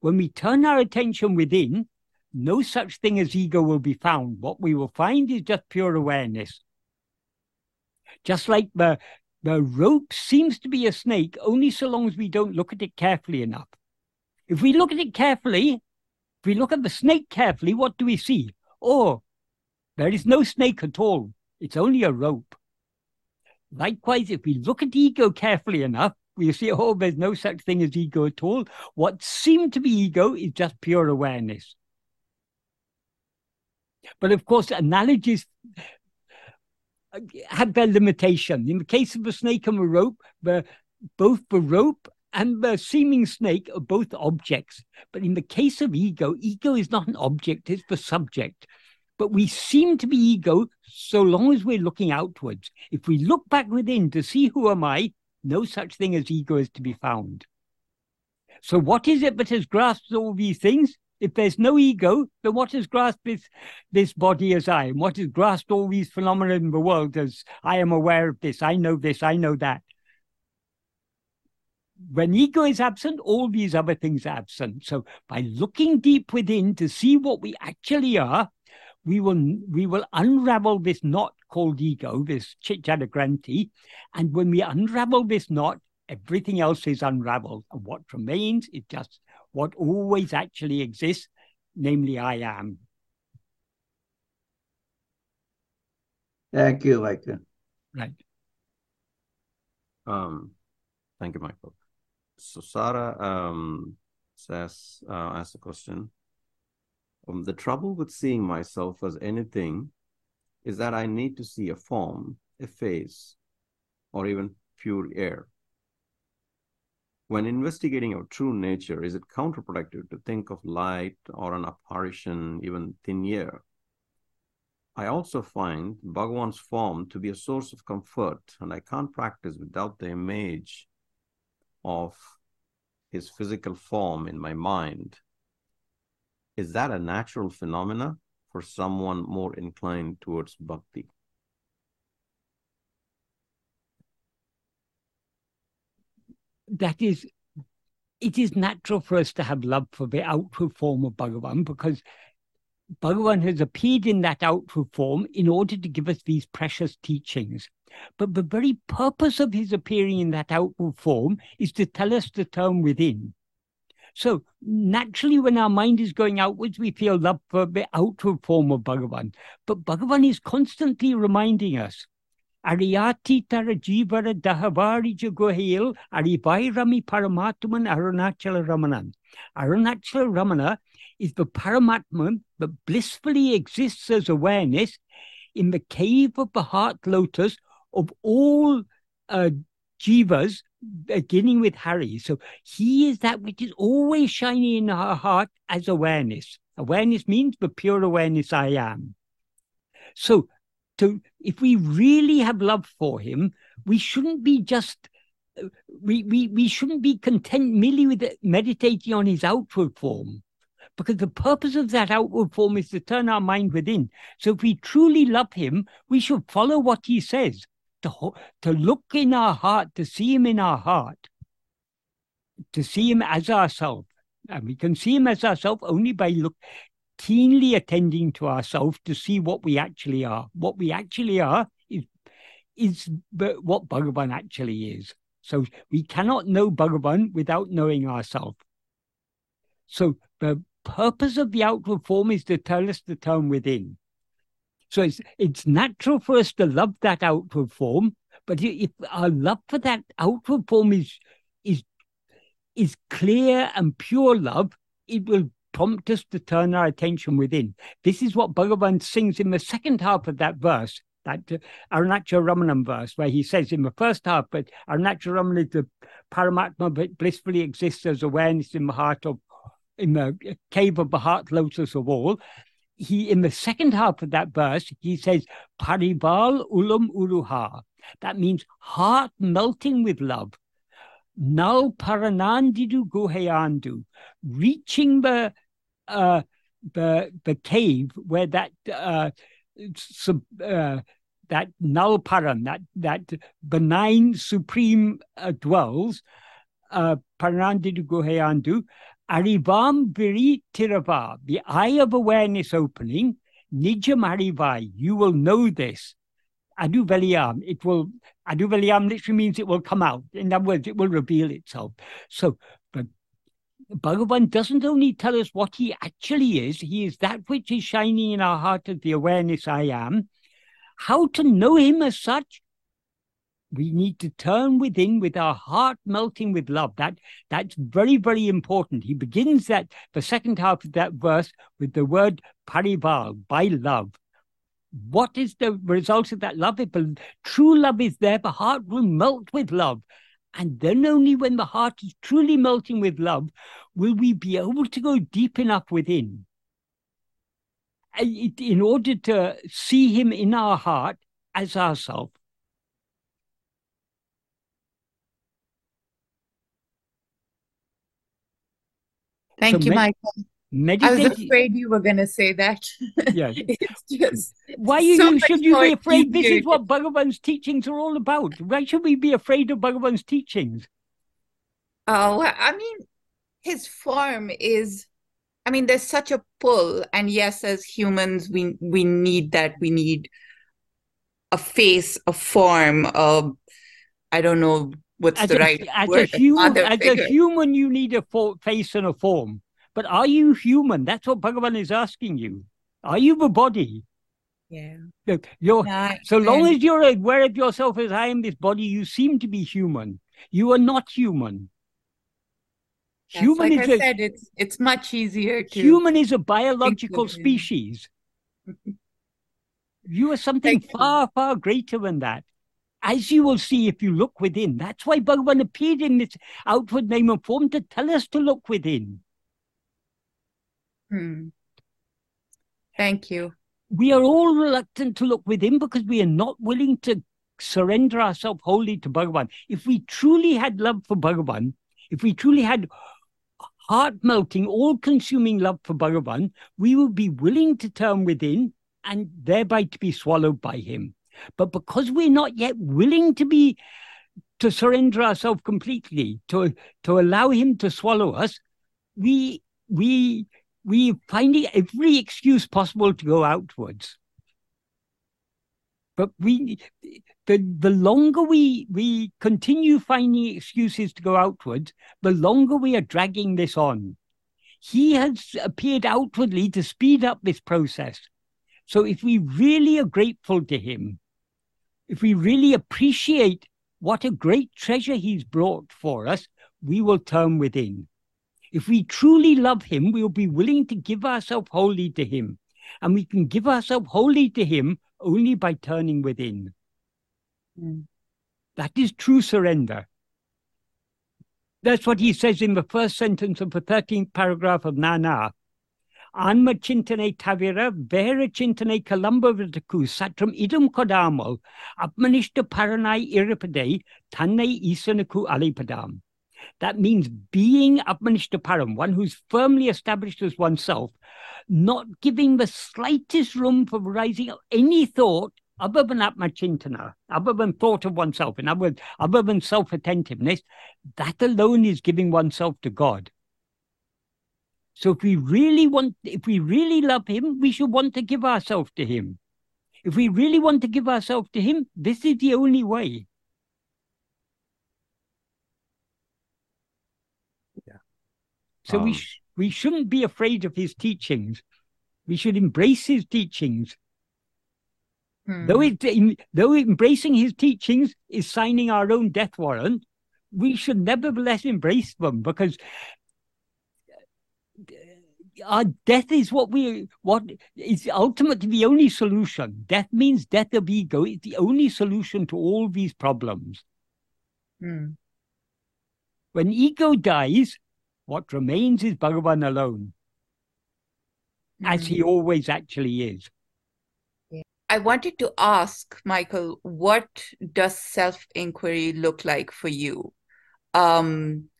When we turn our attention within, no such thing as ego will be found. What we will find is just pure awareness. Just like the the rope seems to be a snake only so long as we don't look at it carefully enough. If we look at it carefully, if we look at the snake carefully, what do we see? Oh, there is no snake at all. It's only a rope. Likewise, if we look at ego carefully enough, we see, oh, there's no such thing as ego at all. What seemed to be ego is just pure awareness. But of course, analogies have their limitation. In the case of the snake and the rope, the, both the rope and the seeming snake are both objects. But in the case of ego, ego is not an object, it's the subject. But we seem to be ego so long as we're looking outwards. If we look back within to see who am I, no such thing as ego is to be found. So, what is it that has grasped all these things? If there's no ego, then what has grasped this, this body as I? And what has grasped all these phenomena in the world as I am aware of this, I know this, I know that? when ego is absent, all these other things are absent. So by looking deep within to see what we actually are, we will we will unravel this knot called ego, this chitjada granthi, and when we unravel this knot, everything else is unraveled, and what remains is just what always actually exists, namely I am. Thank you, Michael. Right. Um, thank you, Michael. So Sarah um, says, uh, asks a question. Um, the trouble with seeing myself as anything is that I need to see a form, a face, or even pure air. When investigating our true nature, is it counterproductive to think of light or an apparition, even thin air? I also find Bhagavan's form to be a source of comfort, and I can't practice without the image of his physical form in my mind. Is that a natural phenomena for someone more inclined towards bhakti? That is it is natural for us to have love for the outward form of Bhagavan because Bhagavan has appeared in that outward form in order to give us these precious teachings. But the very purpose of his appearing in that outward form is to tell us to turn within. So naturally, when our mind is going outwards, we feel love for the outward form of Bhagavan. But Bhagavan is constantly reminding us. Ariyati dahavari jagohil arivai rami paramatman arunachala ramanan. Arunachala ramana is the paramatman that blissfully exists as awareness in the cave of the heart lotus of all uh, jivas, beginning with Hari. So he is that which is always shining in our heart as awareness. Awareness means the pure awareness I am. So to if we really have love for him, we shouldn't be just we, we, we shouldn't be content merely with meditating on his outward form because the purpose of that outward form is to turn our mind within. So if we truly love him, we should follow what he says, to, to look in our heart, to see him in our heart, to see him as ourselves. And we can see him as ourselves only by look keenly attending to ourselves to see what we actually are. What we actually are is, is what Bhagavan actually is. So we cannot know Bhagavan without knowing ourselves. So the purpose of the outward form is to tell us the turn within. So it's it's natural for us to love that outward form, but if our love for that outward form is is is clear and pure love, it will prompt us to turn our attention within. This is what Bhagavan sings in the second half of that verse, that uh, Arunachala Ramanam verse, where he says in the first half, but Arunachala Ramanam is the Paramatma but blissfully exists as awareness in the heart of in the cave of the heart lotus of all, he in the second half of that verse, he says, Parival ulam uruha. That means heart melting with love. Nal paranandidu guheyandu, reaching the uh, the the cave where that uh, sub, uh, that that that benign supreme uh, dwells, uh, paranandidu guheyandu, Arivam Viri Tirava, the eye of awareness opening, Nijam Arivai, you will know this. Adu Veliam, it will, Adu Veliam literally means it will come out. In other words, it will reveal itself. So, Bhagavan doesn't only tell us what he actually is, he is that which is shining in our heart as the awareness I am. How to know him as such? we need to turn within with our heart melting with love. That that's very, very important. He begins that the second half of that verse with the word parival, by love. What is the result of that love? If true love is there, the heart will melt with love. And then only when the heart is truly melting with love will we be able to go deep enough within. In order to see him in our heart as ourself Thank so you, Michael. Meditate- I was afraid you were going to say that. Yeah. it's just why you, so should you be afraid? This is what Bhagavan's teachings are all about. Why should we be afraid of Bhagavan's teachings? Oh, I mean, his form is. I mean, there's such a pull, and yes, as humans, we we need that. We need a face, a form, a I don't know what's as the a, right as word? A human, as a human, you need a face and a form. But are you human? That's what Bhagavan is asking you. Are you the body? Yeah. You're, no, so long as you're aware of yourself as I am this body, you seem to be human. You are not human. Yes, human like is I a, said, it's it's much easier to human is a biological species. you are something Thank far, you. far greater than that as you will see if you look within. That's why Bhagavan appeared in this outward name and form to tell us to look within. Hmm. Thank you. We are all reluctant to look within because we are not willing to surrender ourselves wholly to Bhagavan. If we truly had love for Bhagavan, if we truly had heart melting, all consuming love for Bhagavan, we would be willing to turn within and thereby to be swallowed by him. But because we're not yet willing to be to surrender ourselves completely, to to allow him to swallow us, we we we finding every excuse possible to go outwards. But we the the longer we we continue finding excuses to go outwards, the longer we are dragging this on. He has appeared outwardly to speed up this process. So if we really are grateful to him, if we really appreciate what a great treasure he's brought for us, we will turn within. If we truly love him, we will be willing to give ourselves wholly to him. And we can give ourselves wholly to him only by turning within. Mm. That is true surrender. That's what he says in the first sentence of the 13th paragraph of Nan Yar. Anma chintane tavira, vera chintane kalambavataku, satram idam kodamal, atmanishta paranai iripade, tanne isanaku alipadam. That means being atmanishta param, one who's firmly established as oneself, not giving the slightest room for rising of any thought other than atmachintana, other than thought of oneself, in other words, other than self-attentiveness, that alone is giving oneself to God. So if we really want, if we really love him, we should want to give ourselves to him. If we really want to give ourselves to him, this is the only way. So we Um, sh- we shouldn't be afraid of his teachings. We should embrace his teachings. Hmm. Though it, in, though embracing his teachings is signing our own death warrant, we should nevertheless embrace them because our death is what we what is ultimately the only solution. Death means death of ego. It's the only solution to all these problems. Hmm. When ego dies, what remains is Bhagavan alone, as Hmm. he always actually is. I wanted to ask, Michael, what does self-inquiry look like for you? Um,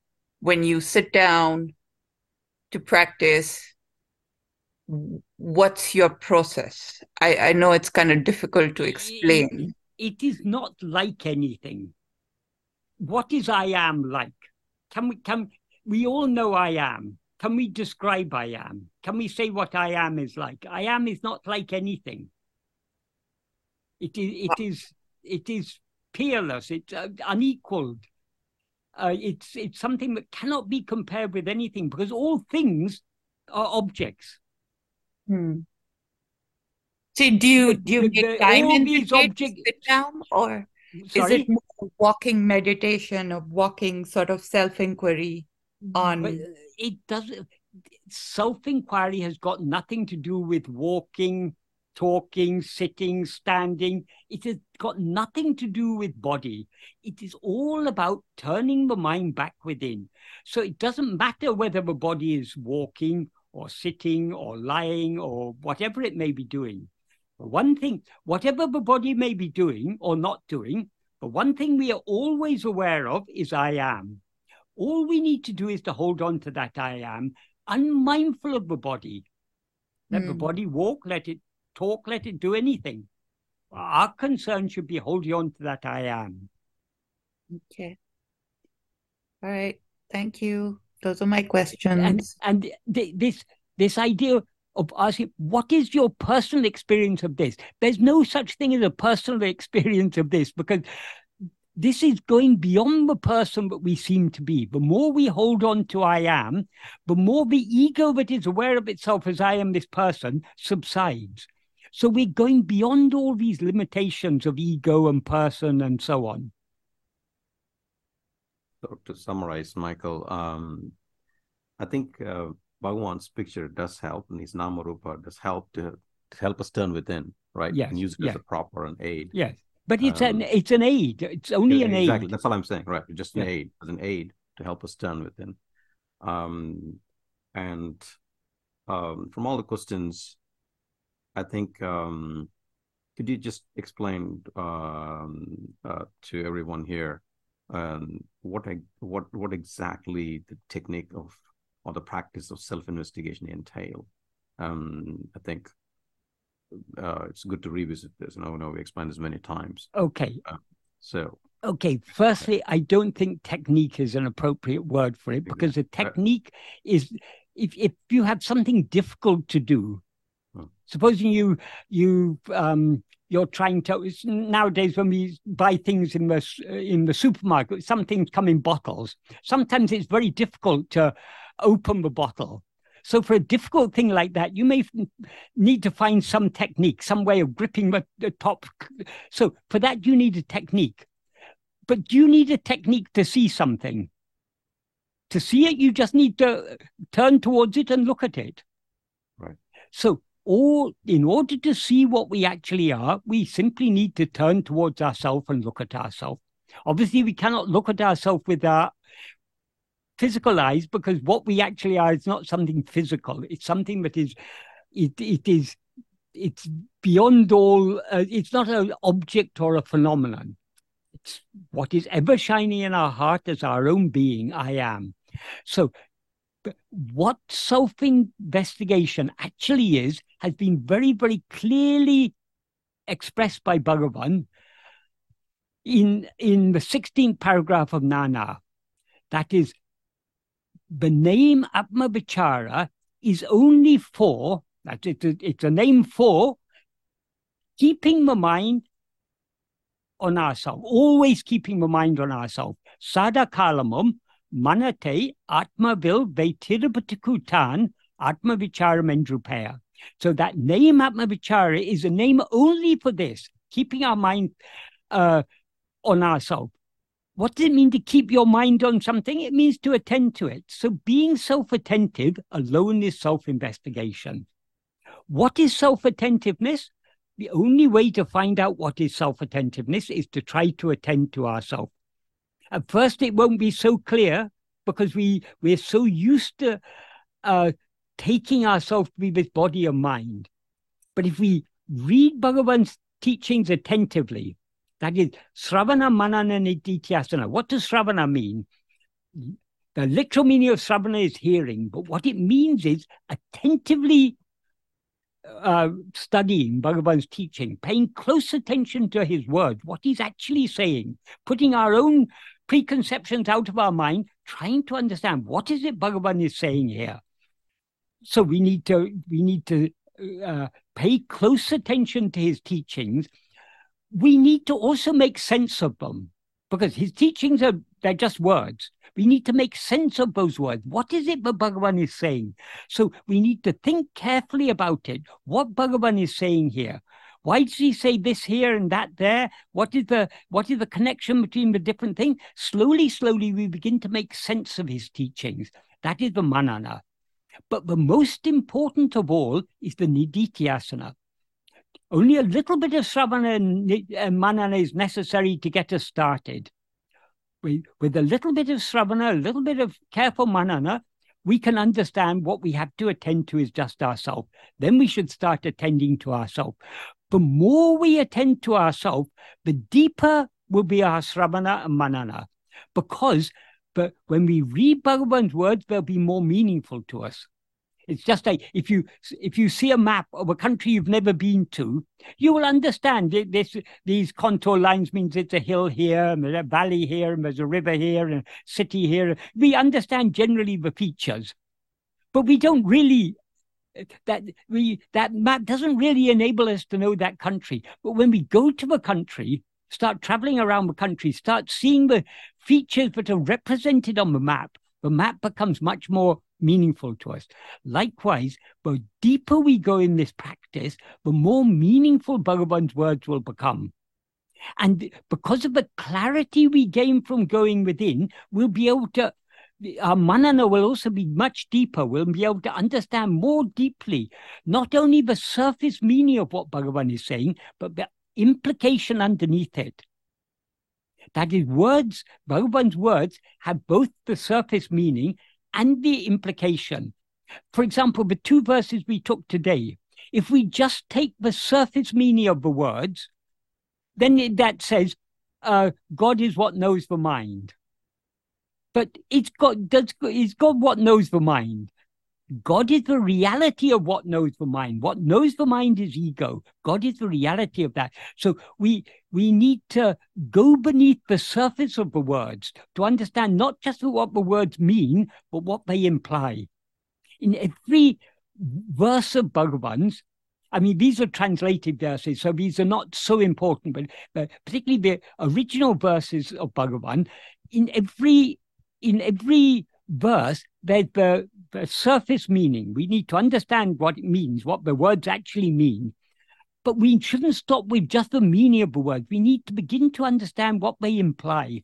when you sit down to practice, what's your process? I, I know it's kind of difficult to explain. It is not like anything. What is I am like? Can we can we all know I am? Can we describe I am? Can we say what I am is like? I am is not like anything. It is it is it is peerless. It's uh, unequaled. Uh, it's it's something that cannot be compared with anything because all things are objects. Hmm. So do you do you the- make time in these objects- sit down, or is it walking meditation of walking sort of self-inquiry on? But it doesn't. Self inquiry has got nothing to do with walking, talking, sitting, standing. It has got nothing to do with body. It is all about turning the mind back within. So it doesn't matter whether the body is walking or sitting or lying or whatever it may be doing. But one thing, whatever the body may be doing or not doing, the one thing we are always aware of is I am. All we need to do is to hold on to that I am, unmindful of the body. Let the Hmm. body walk, let it talk, let it do anything. Our concern should be holding on to that I am. Okay. All right. Thank you. Those are my And questions. and th- this this idea of asking, what is your personal experience of this? There's no such thing as a personal experience of this because this is going beyond the person that we seem to be. The more we hold on to I am, the more the ego that is aware of itself as I am this person subsides. So we're going beyond all these limitations of ego and person and so on. So to summarize, Michael, um, I think uh, Bhagwan's picture does help, and his Namarupa does help to, to help us turn within, right? Yes, And use it yeah. as a proper an aid. Yes. But it's Um, an it's an aid. It's only an exactly. aid. That's all I'm saying, right? Just an Yeah. aid, as an aid to help us turn within. Um, and um, from all the questions, I think um, could you just explain um, uh, to everyone here um, what ex- what what exactly the technique of or the practice of self-investigation entail? Um, I think uh, it's good to revisit this. And I know we explained this many times. Okay. So Okay, firstly, I don't think technique is an appropriate word for it because a technique is if if you have something difficult to do, Hmm. supposing you you um you're trying to nowadays when we buy things in the in the supermarket some things come in bottles sometimes it's very difficult to open the bottle so for a difficult thing like that you may need to find some technique some way of gripping the, the top so for that you need a technique. But do you need a technique to see something. To see it you just need to uh, turn towards it and look at it. Right. So all in order to see what we actually are, we simply need to turn towards ourselves and look at ourselves. Obviously, we cannot look at ourselves with our physical eyes because what we actually are is not something physical. It's something that is, it, it is, it's beyond all, uh, it's not an object or a phenomenon. It's what is ever shining in our heart as our own being, I am. So what self investigation actually is has been very, very clearly expressed by Bhagavan in, in the 16th paragraph of Nan Yar. That is, the name Atma Vichara is only for, that it's a, name for keeping the mind on ourselves, always keeping the mind on ourselves. Sada kalamum manate atmavil vetirapatikutan atmavicharam endrupaya. So that name atmavichara is a name only for this, keeping our mind uh, on ourselves. What does it mean to keep your mind on something? It means to attend to it. So being self-attentive alone is self-investigation. What is self-attentiveness? The only way to find out what is self-attentiveness is to try to attend to ourselves. At first, it won't be so clear because we we're so used to uh, taking ourselves to be this body and mind. But if we read Bhagavan's teachings attentively, that is Sravana Manana Nididhyasana. What does Sravana mean? The literal meaning of Sravana is hearing, but what it means is attentively uh, studying Bhagavan's teaching, paying close attention to his words, what he's actually saying, putting our own preconceptions out of our mind, trying to understand what is it Bhagavan is saying here. So we need to we need to uh, pay close attention to his teachings. We need to also make sense of them because his teachings are they're just words. We need to make sense of those words. What is it that Bhagavan is saying? So we need to think carefully about it. What Bhagavan is saying here. Why does he say this here and that there? What is the what is the connection between the different things? Slowly, slowly, we begin to make sense of his teachings. That is the manana. But the most important of all is the nididhyasana. Only a little bit of sravana and manana is necessary to get us started. With, with a little bit of sravana, a little bit of careful manana, we can understand what we have to attend to is just ourselves. Then we should start attending to ourselves the more we attend to ourselves, the deeper will be our sravana and manana. Because but when we read Bhagavan's words, they'll be more meaningful to us. It's just like if you if you see a map of a country you've never been to, you will understand this. These contour lines means it's a hill here, and there's a valley here, and there's a river here, and a city here. We understand generally the features, but we don't really that we that map doesn't really enable us to know that country. But when we go to a country, start traveling around the country, start seeing the features that are represented on the map, the map becomes much more meaningful to us. Likewise, the deeper we go in this practice, the more meaningful Bhagavan's words will become. And because of the clarity we gain from going within, we'll be able to our manana will also be much deeper. We'll be able to understand more deeply not only the surface meaning of what Bhagavan is saying, but the implication underneath it. That is, words, Bhagavan's words have both the surface meaning and the implication. For example, the two verses we took today, if we just take the surface meaning of the words, then that says, uh, God is what knows the mind. But it's God does it's God what knows the mind. God is the reality of what knows the mind. What knows the mind is ego. God is the reality of that. So we we need to go beneath the surface of the words to understand not just what the words mean, but what they imply. In every verse of Bhagavan's, I mean, these are translated verses, so these are not so important, but, but particularly the original verses of Bhagavan, in every in every verse, there's the, the surface meaning. We need to understand what it means, what the words actually mean. But we shouldn't stop with just the meaning of the words. We need to begin to understand what they imply.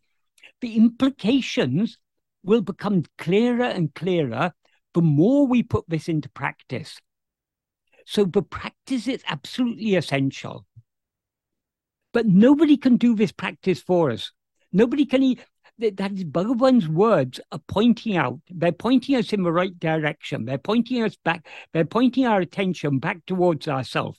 The implications will become clearer and clearer the more we put this into practice. So the practice is absolutely essential. But nobody can do this practice for us. Nobody can. That is Bhagavan's words are pointing out. They're pointing us in the right direction. They're pointing us back. They're pointing our attention back towards ourselves.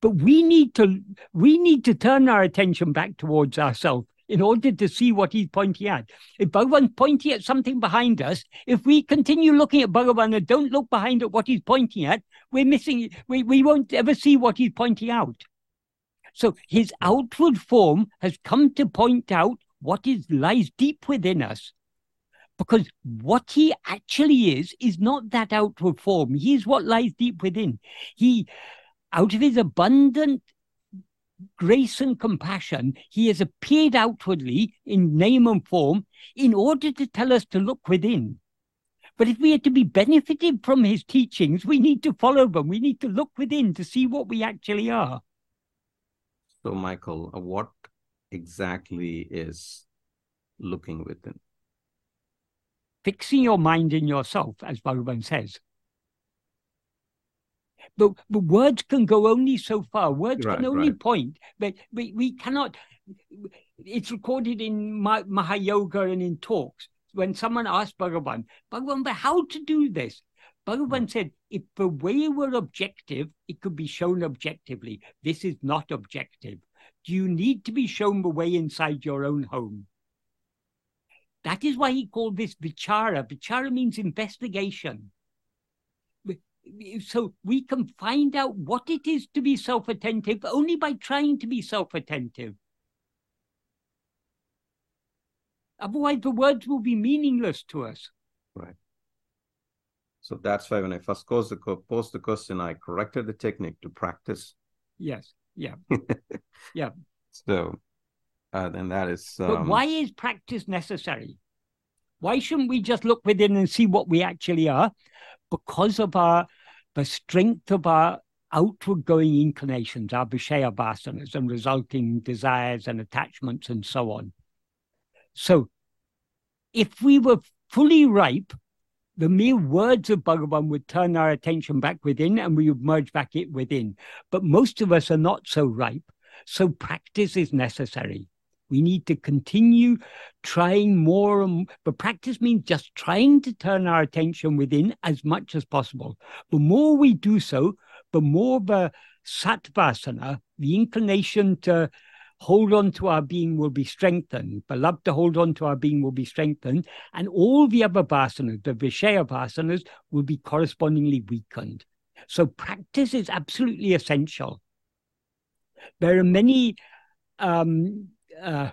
But we need to we need to turn our attention back towards ourselves in order to see what he's pointing at. If Bhagavan's pointing at something behind us, if we continue looking at Bhagavan and don't look behind at what he's pointing at, we're missing, we, we won't ever see what he's pointing out. So his outward form has come to point out what is lies deep within us. Because what he actually is, is not that outward form. He is what lies deep within. He, out of his abundant grace and compassion, he has appeared outwardly in name and form in order to tell us to look within. But if we are to be benefited from his teachings, we need to follow them. We need to look within to see what we actually are. So, Michael, uh, what exactly is looking within? Fixing your mind in yourself, as Bhagavan says. But, but words can go only so far. Words Right, can only right. point, but we, we cannot. It's recorded in Ma- Mahayoga and in talks. When someone asked Bhagavan, Bhagavan, but how to do this? Bhagavan hmm. said, if the way were objective, it could be shown objectively. This is not objective. Do you need to be shown the way inside your own home? That is why he called this vichara. Vichara means investigation. So we can find out what it is to be self attentive only by trying to be self attentive. Otherwise, the words will be meaningless to us. Right. So that's why when I first posed the, posed the question, I corrected the technique to practice. Yes, yeah. Yeah. So, uh, then that is. But Um, why is practice necessary? Why shouldn't we just look within and see what we actually are? Because of our the strength of our outward going inclinations, our Vishaya vasanas and resulting desires and attachments and so on. So if we were fully ripe, the mere words of Bhagavan would turn our attention back within and we would merge back it within. But most of us are not so ripe. So practice is necessary. We need to continue trying more and but practice means just trying to turn our attention within as much as possible. The more we do so, the more the sattvasana, the inclination to hold on to our being will be strengthened. The love to hold on to our being will be strengthened. And all the other vasanas, the Vishaya vasanas, will be correspondingly weakened. So practice is absolutely essential. There are many um, uh,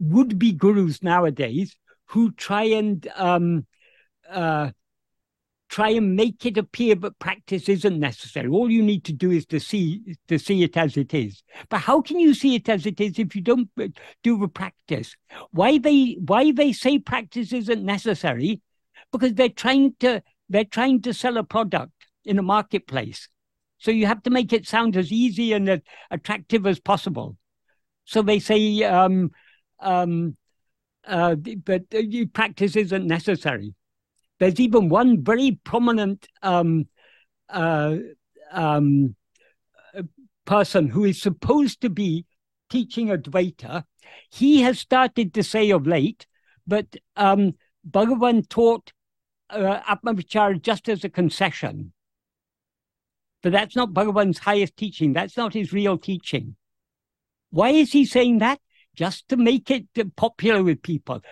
would-be gurus nowadays who try and um, uh, try and make it appear that practice isn't necessary. All you need to do is to see to see it as it is. But how can you see it as it is if you don't do the practice? Why they why they say practice isn't necessary? Because they're trying to they're trying to sell a product in a marketplace. So you have to make it sound as easy and as attractive as possible. So they say, um, um, uh, but uh, practice isn't necessary. There's even one very prominent um, uh, um, person who is supposed to be teaching Advaita. He has started to say of late that um, Bhagavan taught uh, Atmavichara just as a concession. But that's not Bhagavan's highest teaching. That's not his real teaching. Why is he saying that? Just to make it popular with people.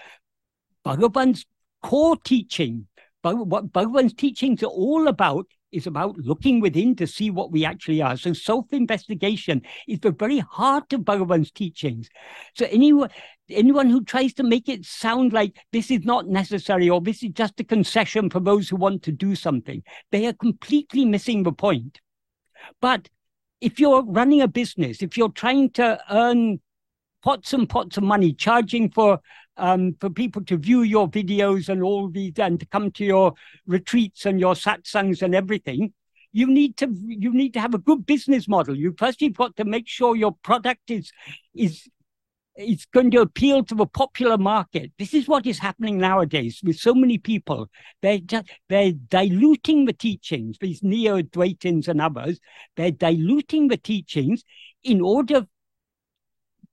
Bhagavan's core teaching, what Bhagavan's teachings are all about, is about looking within to see what we actually are. So self-investigation is the very heart of Bhagavan's teachings. So anyone, anyone who tries to make it sound like this is not necessary or this is just a concession for those who want to do something, they are completely missing the point. But if you're running a business, if you're trying to earn pots and pots of money, charging for um, for people to view your videos and all these and to come to your retreats and your satsangs and everything, you need to you need to have a good business model. You first you've got to make sure your product is is it's going to appeal to the popular market. This is what is happening nowadays with so many people. They're just, they're diluting the teachings, these neo-Advaitins and others, they're diluting the teachings in order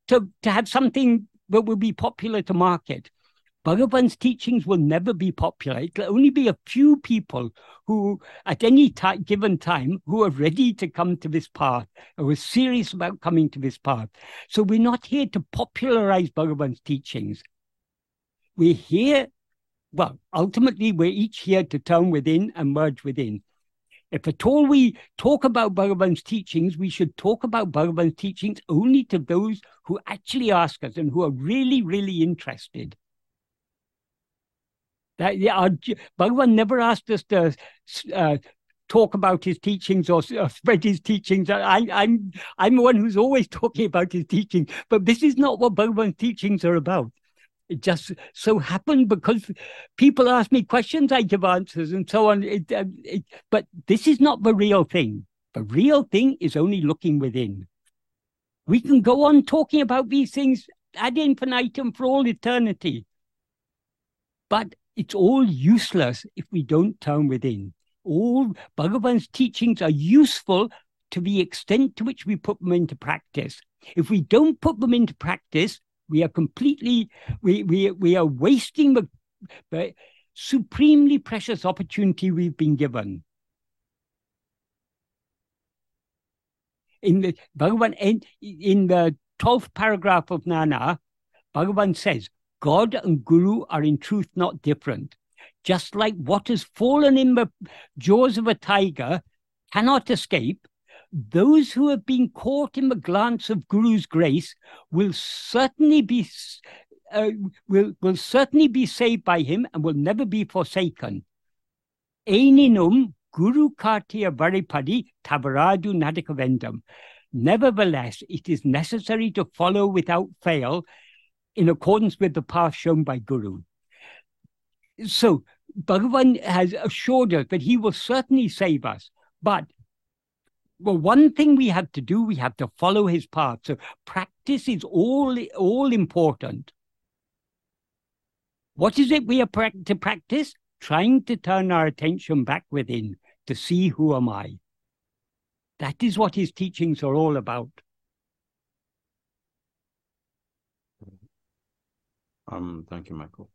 to, to have something that will be popular to market. Bhagavan's teachings will never be popular. It'll only be a few people who, at any time, given time, who are ready to come to this path, who are serious about coming to this path. So we're not here to popularize Bhagavan's teachings. We're here, well, ultimately, we're each here to turn within and merge within. If at all we talk about Bhagavan's teachings, we should talk about Bhagavan's teachings only to those who actually ask us and who are really, really interested. That yeah, our, Bhagavan never asked us to uh, talk about his teachings or uh, spread his teachings. I, am I'm, I'm the one who's always talking about his teachings, but this is not what Bhagavan's teachings are about. It just so happened because people ask me questions, I give answers, and so on. It, uh, it, but this is not the real thing. The real thing is only looking within. We can go on talking about these things ad infinitum for all eternity. But it's all useless if we don't turn within. All Bhagavan's teachings are useful to the extent to which we put them into practice. If we don't put them into practice, we are completely we we we are wasting the, the supremely precious opportunity we've been given. In the Bhagavan in, in the 12th paragraph of Nan Yar, Bhagavan says, God and Guru are in truth not different. Just like what has fallen in the jaws of a tiger cannot escape, those who have been caught in the glance of Guru's grace will certainly be uh, will will certainly be saved by him and will never be forsaken. Eninum Guru Kartiya Varipadi Tabaradu Nadikavendam. Nevertheless, it is necessary to follow without fail in accordance with the path shown by Guru. So Bhagavan has assured us that he will certainly save us. But well, one thing we have to do, we have to follow his path. So practice is all, all important. What is it we are to practice? Trying to turn our attention back within to see who am I. That is what his teachings are all about. Um, thank you, Michael.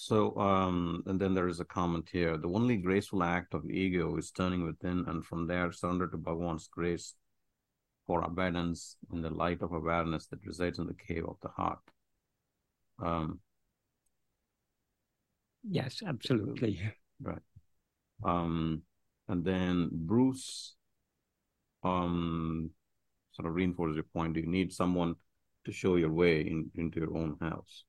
So, um, and then there is a comment here. The only graceful act of ego is turning within and from there surrender to Bhagavan's grace for abundance in the light of awareness that resides in the cave of the heart. Um, yes, absolutely. Right. Um, and then Bruce um, sort of reinforces your point. You need someone to show your way in, into your own house.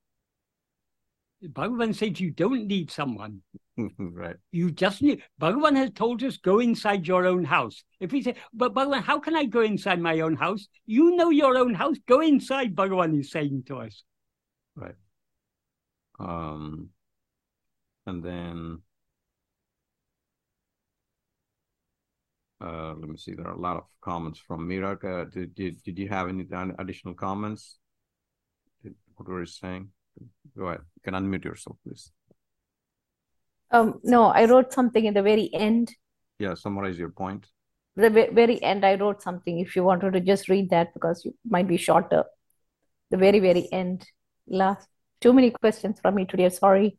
Bhagavan says you don't need someone. right. You just need. Bhagavan has told us go inside your own house. If we say, but Bhagavan, how can I go inside my own house? You know your own house. Go inside. Bhagavan is saying to us. Right. Um, and then Uh, let me see. There are a lot of comments from Mirak. Uh, did, did, did you have any additional comments? Did, what were you saying? Go ahead. You can unmute yourself, please. Um, no, I wrote something in the very end. Yeah, summarize your point. The very end, I wrote something. If you wanted to just read that, because you might be shorter. The very, very end. Last. Too many questions from me today. Sorry.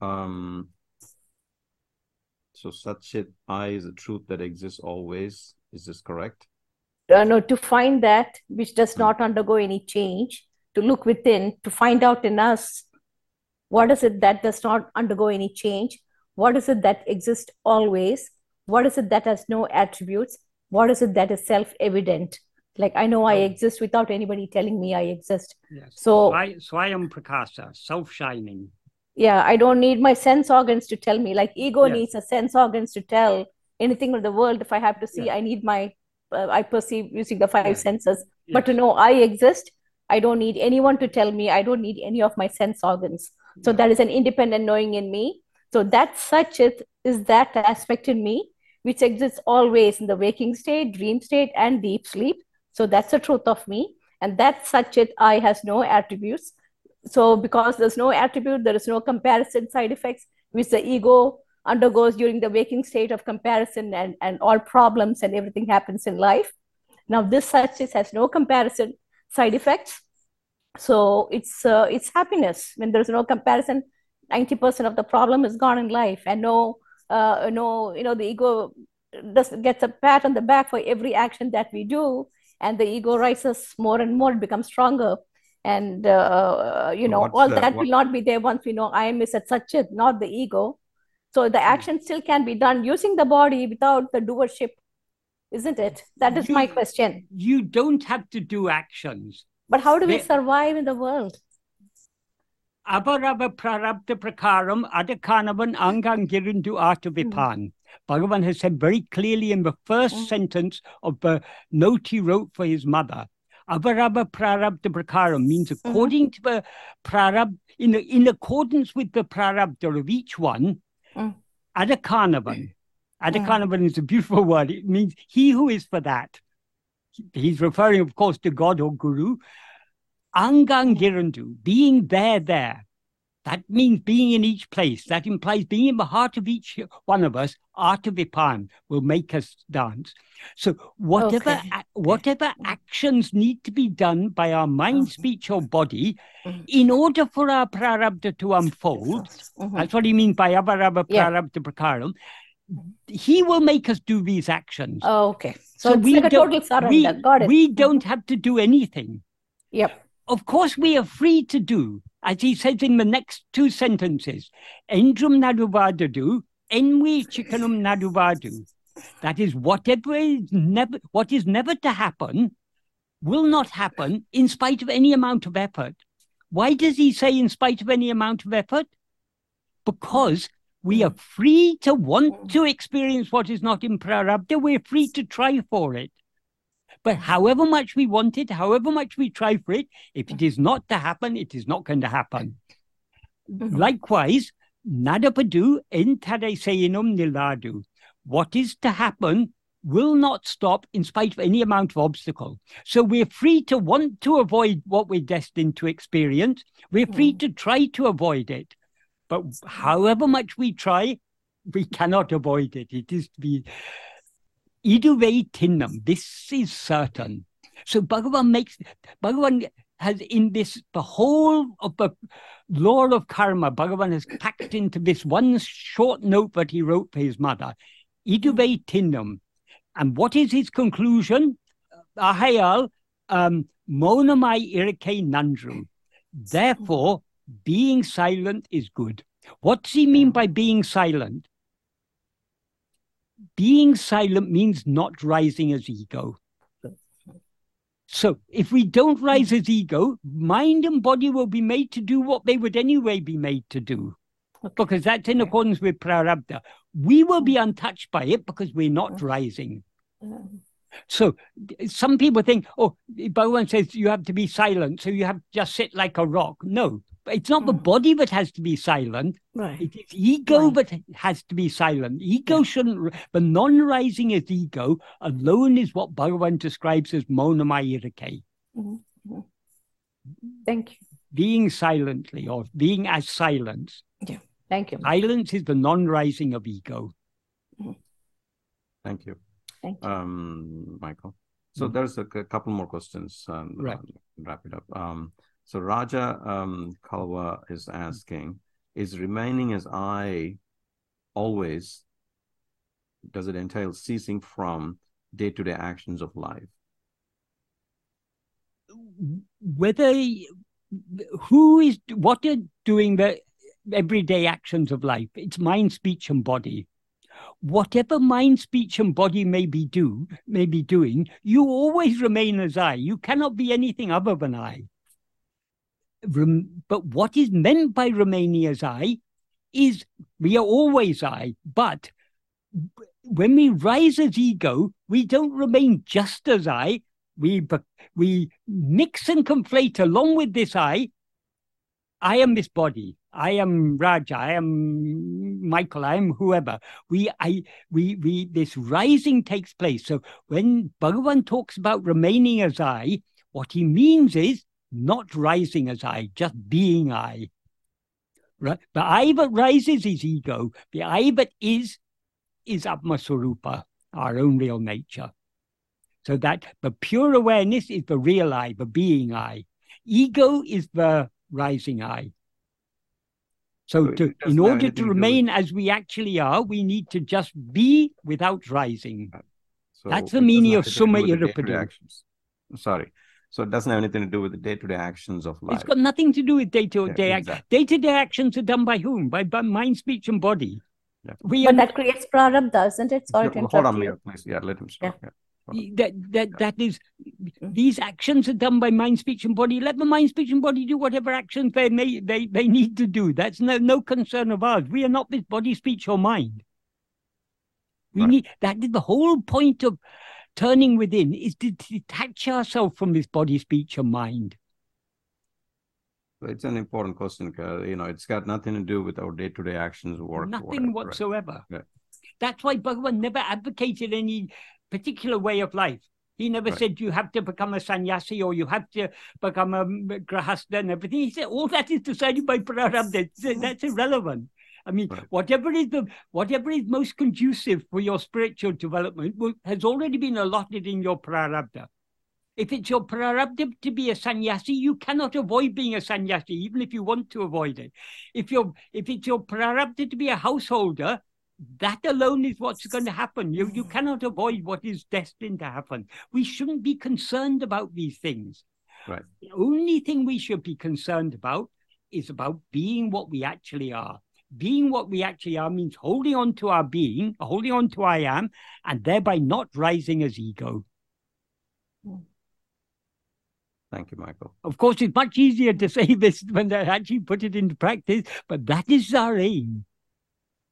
Um, so Satchit I is a truth that exists always. Is this correct? Uh, no, to find that which does not undergo any change, to look within, to find out in us what is it that does not undergo any change, what is it that exists always, what is it that has no attributes, what is it that is self evident. Like I know I exist without anybody telling me I exist. Yes. So, i so i am Prakasa, self shining. yeah i don't need my sense organs to tell me like ego Yes. needs a sense organs to tell anything of the world if i have to see Yeah. i need my uh, i perceive using the five senses but to know i exist i don't need anyone to tell me. I don't need any of my sense organs. So that is an independent knowing in me. So that Satchit is that aspect in me which exists always in the waking state dream state and deep sleep. So that's the truth of me. And that Satchit i has no attributes. So because there's no attribute there is no comparison side effects which the ego undergoes during the waking state of comparison and, and all problems and everything happens in life. Now this such is has no comparison side effects. So it's uh, it's happiness. When there's no comparison 90% of the problem is gone in life and no uh, no you know the ego does gets a pat on the back for every action that we do and the ego rises more and more it becomes stronger. And uh, you know what's all the- that what- will not be there once we know i am is at Satchit not the ego. So the action still can be done using the body without the doership isn't it that is my question You don't have to do actions. but how do we survive in the world Avarava prarabdha prakaram adakanavan angangirindu artavipan. Bhagavan has said very clearly in the first Mm. sentence of the note he wrote for his mother. Avarava prarabdha prakaram means according to the prarabdha, in, in accordance with the prarabdha of each one, Mm. adakanavan. Adakanavan is a beautiful word. It means he who is for that. He's referring, of course, to God or Guru. Angangirandu, being there, there. That means being in each place. That implies being in the heart of each one of us. Art of Artavipan will make us dance. So whatever Okay. ac- whatever actions need to be done by our mind, Mhm. speech, or body, Mhm. in order for our prarabdha to unfold, Mhm. that's what he means by avarava Yeah. prarabdha prakaram. He will make us do these actions. Oh, okay. So, So it's we like a don't- total surrender. we, we don't have to do anything. Yep. Of course, we are free to do, as he says in the next two sentences, Endrum naduvadadu, envi chikanum naduvadu. That is, whatever is never, what is never to happen will not happen in spite of any amount of effort. Why does he say in spite of any amount of effort? Because we are free to want to experience what is not in prarabdha. We're free to try for it. But however much we want it, however much we try for it, if it is not to happen, it is not going to happen. Mhm. Likewise, nadapadu entade seinum niladu. What is to happen will not stop in spite of any amount of obstacle. So we're free to want to avoid what we're destined to experience. We're free to try to avoid it. But however much we try, we cannot avoid it. It is to be iduve tinnam. This is certain. So Bhagavan makes Bhagavan has in this the whole of the law of karma. Bhagavan has packed into this one short note that he wrote for his mother. Iduve tinnam. And what is his conclusion? Ahayal um, monamai irke nandru. Therefore, being silent is good. What does he mean by being silent? Being silent means not rising as ego. So if we don't rise as ego, mind and body will be made to do what they would anyway be made to do. Because that's in accordance with prarabdha. We will be mm. untouched by it because we're not rising. So some people think, oh, Bhagavan says you have to be silent, so you have to just sit like a rock. No, it's not the Mhm. body that has to be silent. Right. It is ego Right. that has to be silent. Ego Yeah. shouldn't, r- the non-rising as ego alone is what Bhagavan describes as monamayirake, Mhm. Mhm. Thank you. being silently or being as silence. Yeah. Thank you. Silence is the non-rising of ego. Thank you. Thank you. um, Michael. So Mhm. there's a couple more questions. Um, Right. wrap it up. Um, so Raja um, Kalwa is asking: Is remaining as I always? Does it entail ceasing from day-to-day actions of life? whether who is what are doing the everyday actions of life it's mind speech and body whatever mind speech and body may be do may be doing you always remain as i you cannot be anything other than i but what is meant by remaining as I is we are always I, but when we rise as ego, we don't remain just as I. We we mix and conflate along with this I. I am this body. I am Raja. I am Michael. I am whoever. We I we we this rising takes place. So when Bhagavan talks about remaining as I, what he means is not rising as I, just being I. Right? The I that rises is ego. The I that is is Atmaswarupa, our own real nature. So that the pure awareness is the real I, the being I. Ego is the rising I. So, to, in order to remain to as we actually are, we need to just be without rising. So That's the meaning of Summa Irupadu. Sorry. So it doesn't have anything to do with the day-to-day actions of life. It's got nothing to do with day-to-day yeah, exactly. Day-to-day actions are done by whom? By, by mind, speech, and body. Yeah. We but that creates prarabdha, doesn't it? Sorry to Hold on, Leah, please. Yeah, let him start. Yeah. yeah. That that yeah. that is these actions are done by mind, speech, and body. Let the mind, speech, and body do whatever actions they may they, they need to do. That's no no concern of ours. We are not this body, speech, or mind. We right. need that is the whole point of turning within is to detach ourselves from this body, speech, and mind. It's an important question. You know, it's got nothing to do with our day-to-day actions, work. Nothing whatever, whatsoever. Right? That's why Bhagavan never advocated any particular way of life. He never right. said you have to become a sannyasi or you have to become a grahasta and everything. He said all that is decided by prarabdha. That's irrelevant. I mean, right. whatever is the whatever is most conducive for your spiritual development will, has already been allotted in your prarabdha. If it's your prarabdha to be a sannyasi, you cannot avoid being a sannyasi, even if you want to avoid it. If you're if it's your prarabdha to be a householder, that alone is what's going to happen. You you cannot avoid what is destined to happen. We shouldn't be concerned about these things. Right. The only thing we should be concerned about is about being what we actually are being what we actually are means holding on to our being, holding on to I am, and thereby not rising as ego. Thank you, Michael. Of course, it's much easier to say this when they actually put it into practice, but that is our aim.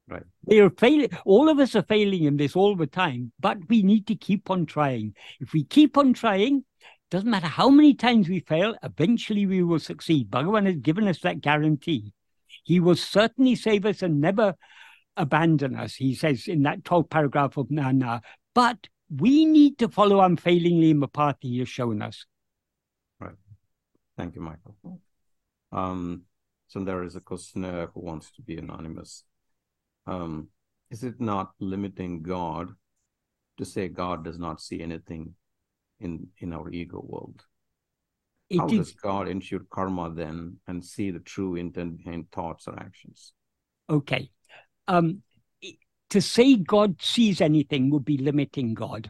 Right. We are failing. All of us are failing in this all the time, but we need to keep on trying. If we keep on trying, doesn't matter how many times we fail, eventually we will succeed. Bhagavan has given us that guarantee. He will certainly save us and never abandon us, he says in that 12th paragraph of Nan Yar. But we need to follow unfailingly in the path he has shown us. Right. Thank you, Michael. Um, so there is a questioner who wants to be anonymous. Um, is it not limiting God to say God does not see anything in in our ego world? It How is, does God ensure karma then and see the true intent behind thoughts or actions? Okay. Um, to say God sees anything would be limiting God.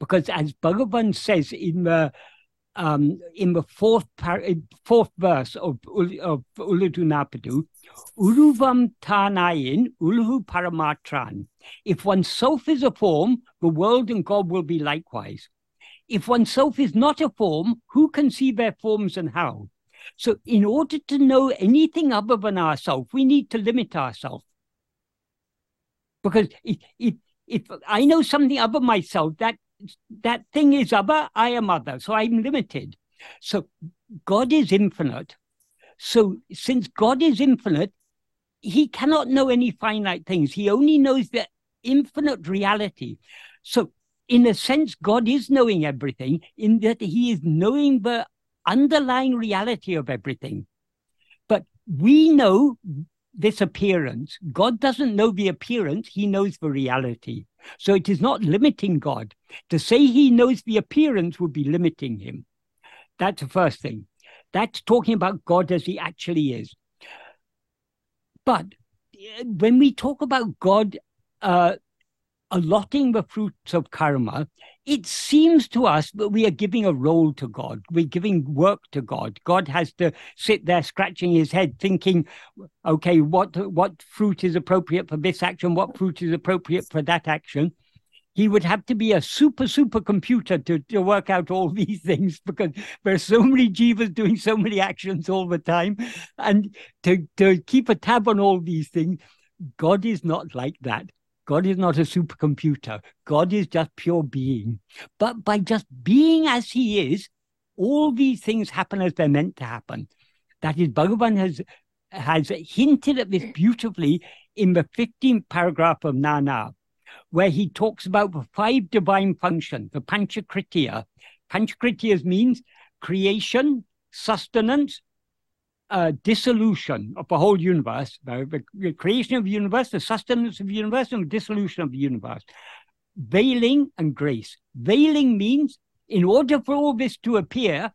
Because as Bhagavan says in the um, in the fourth par- fourth verse of, of Ulladu Narpadu, Uruvam Tanayin Ulhu Paramatran. If oneself is a form, the world and God will be likewise. If oneself is not a form, who can see their forms and how? So, in order to know anything other than ourselves, we need to limit ourselves. Because if, if, if I know something other myself, that that thing is other, I am other. So I'm limited. So God is infinite. So since God is infinite, he cannot know any finite things. He only knows the infinite reality. So in a sense, God is knowing everything, in that He is knowing the underlying reality of everything. But we know this appearance. God doesn't know the appearance, He knows the reality. So it is not limiting God. To say He knows the appearance would be limiting Him. That's the first thing. That's talking about God as He actually is. But uh, when we talk about God uh, allotting the fruits of karma, it seems to us that we are giving a role to God. We're giving work to God. God has to sit there scratching his head, thinking, okay, what, what fruit is appropriate for this action? What fruit is appropriate for that action? he would have to be a super super computer to, to work out all these things because there are so many jivas doing so many actions all the time and to, to keep a tab on all these things god is not like that god is not a supercomputer. God is just pure being. But by just being as he is all these things happen as they're meant to happen. That is bhagavan has has hinted at this beautifully in the 15th paragraph of Nan Yar where he talks about the five divine functions, the Panchakritya. Panchakritya means creation, sustenance, uh, dissolution of the whole universe, the, the, creation of the universe, the sustenance of the universe, and the dissolution of the universe. Veiling and grace. Veiling means in order for all this to appear,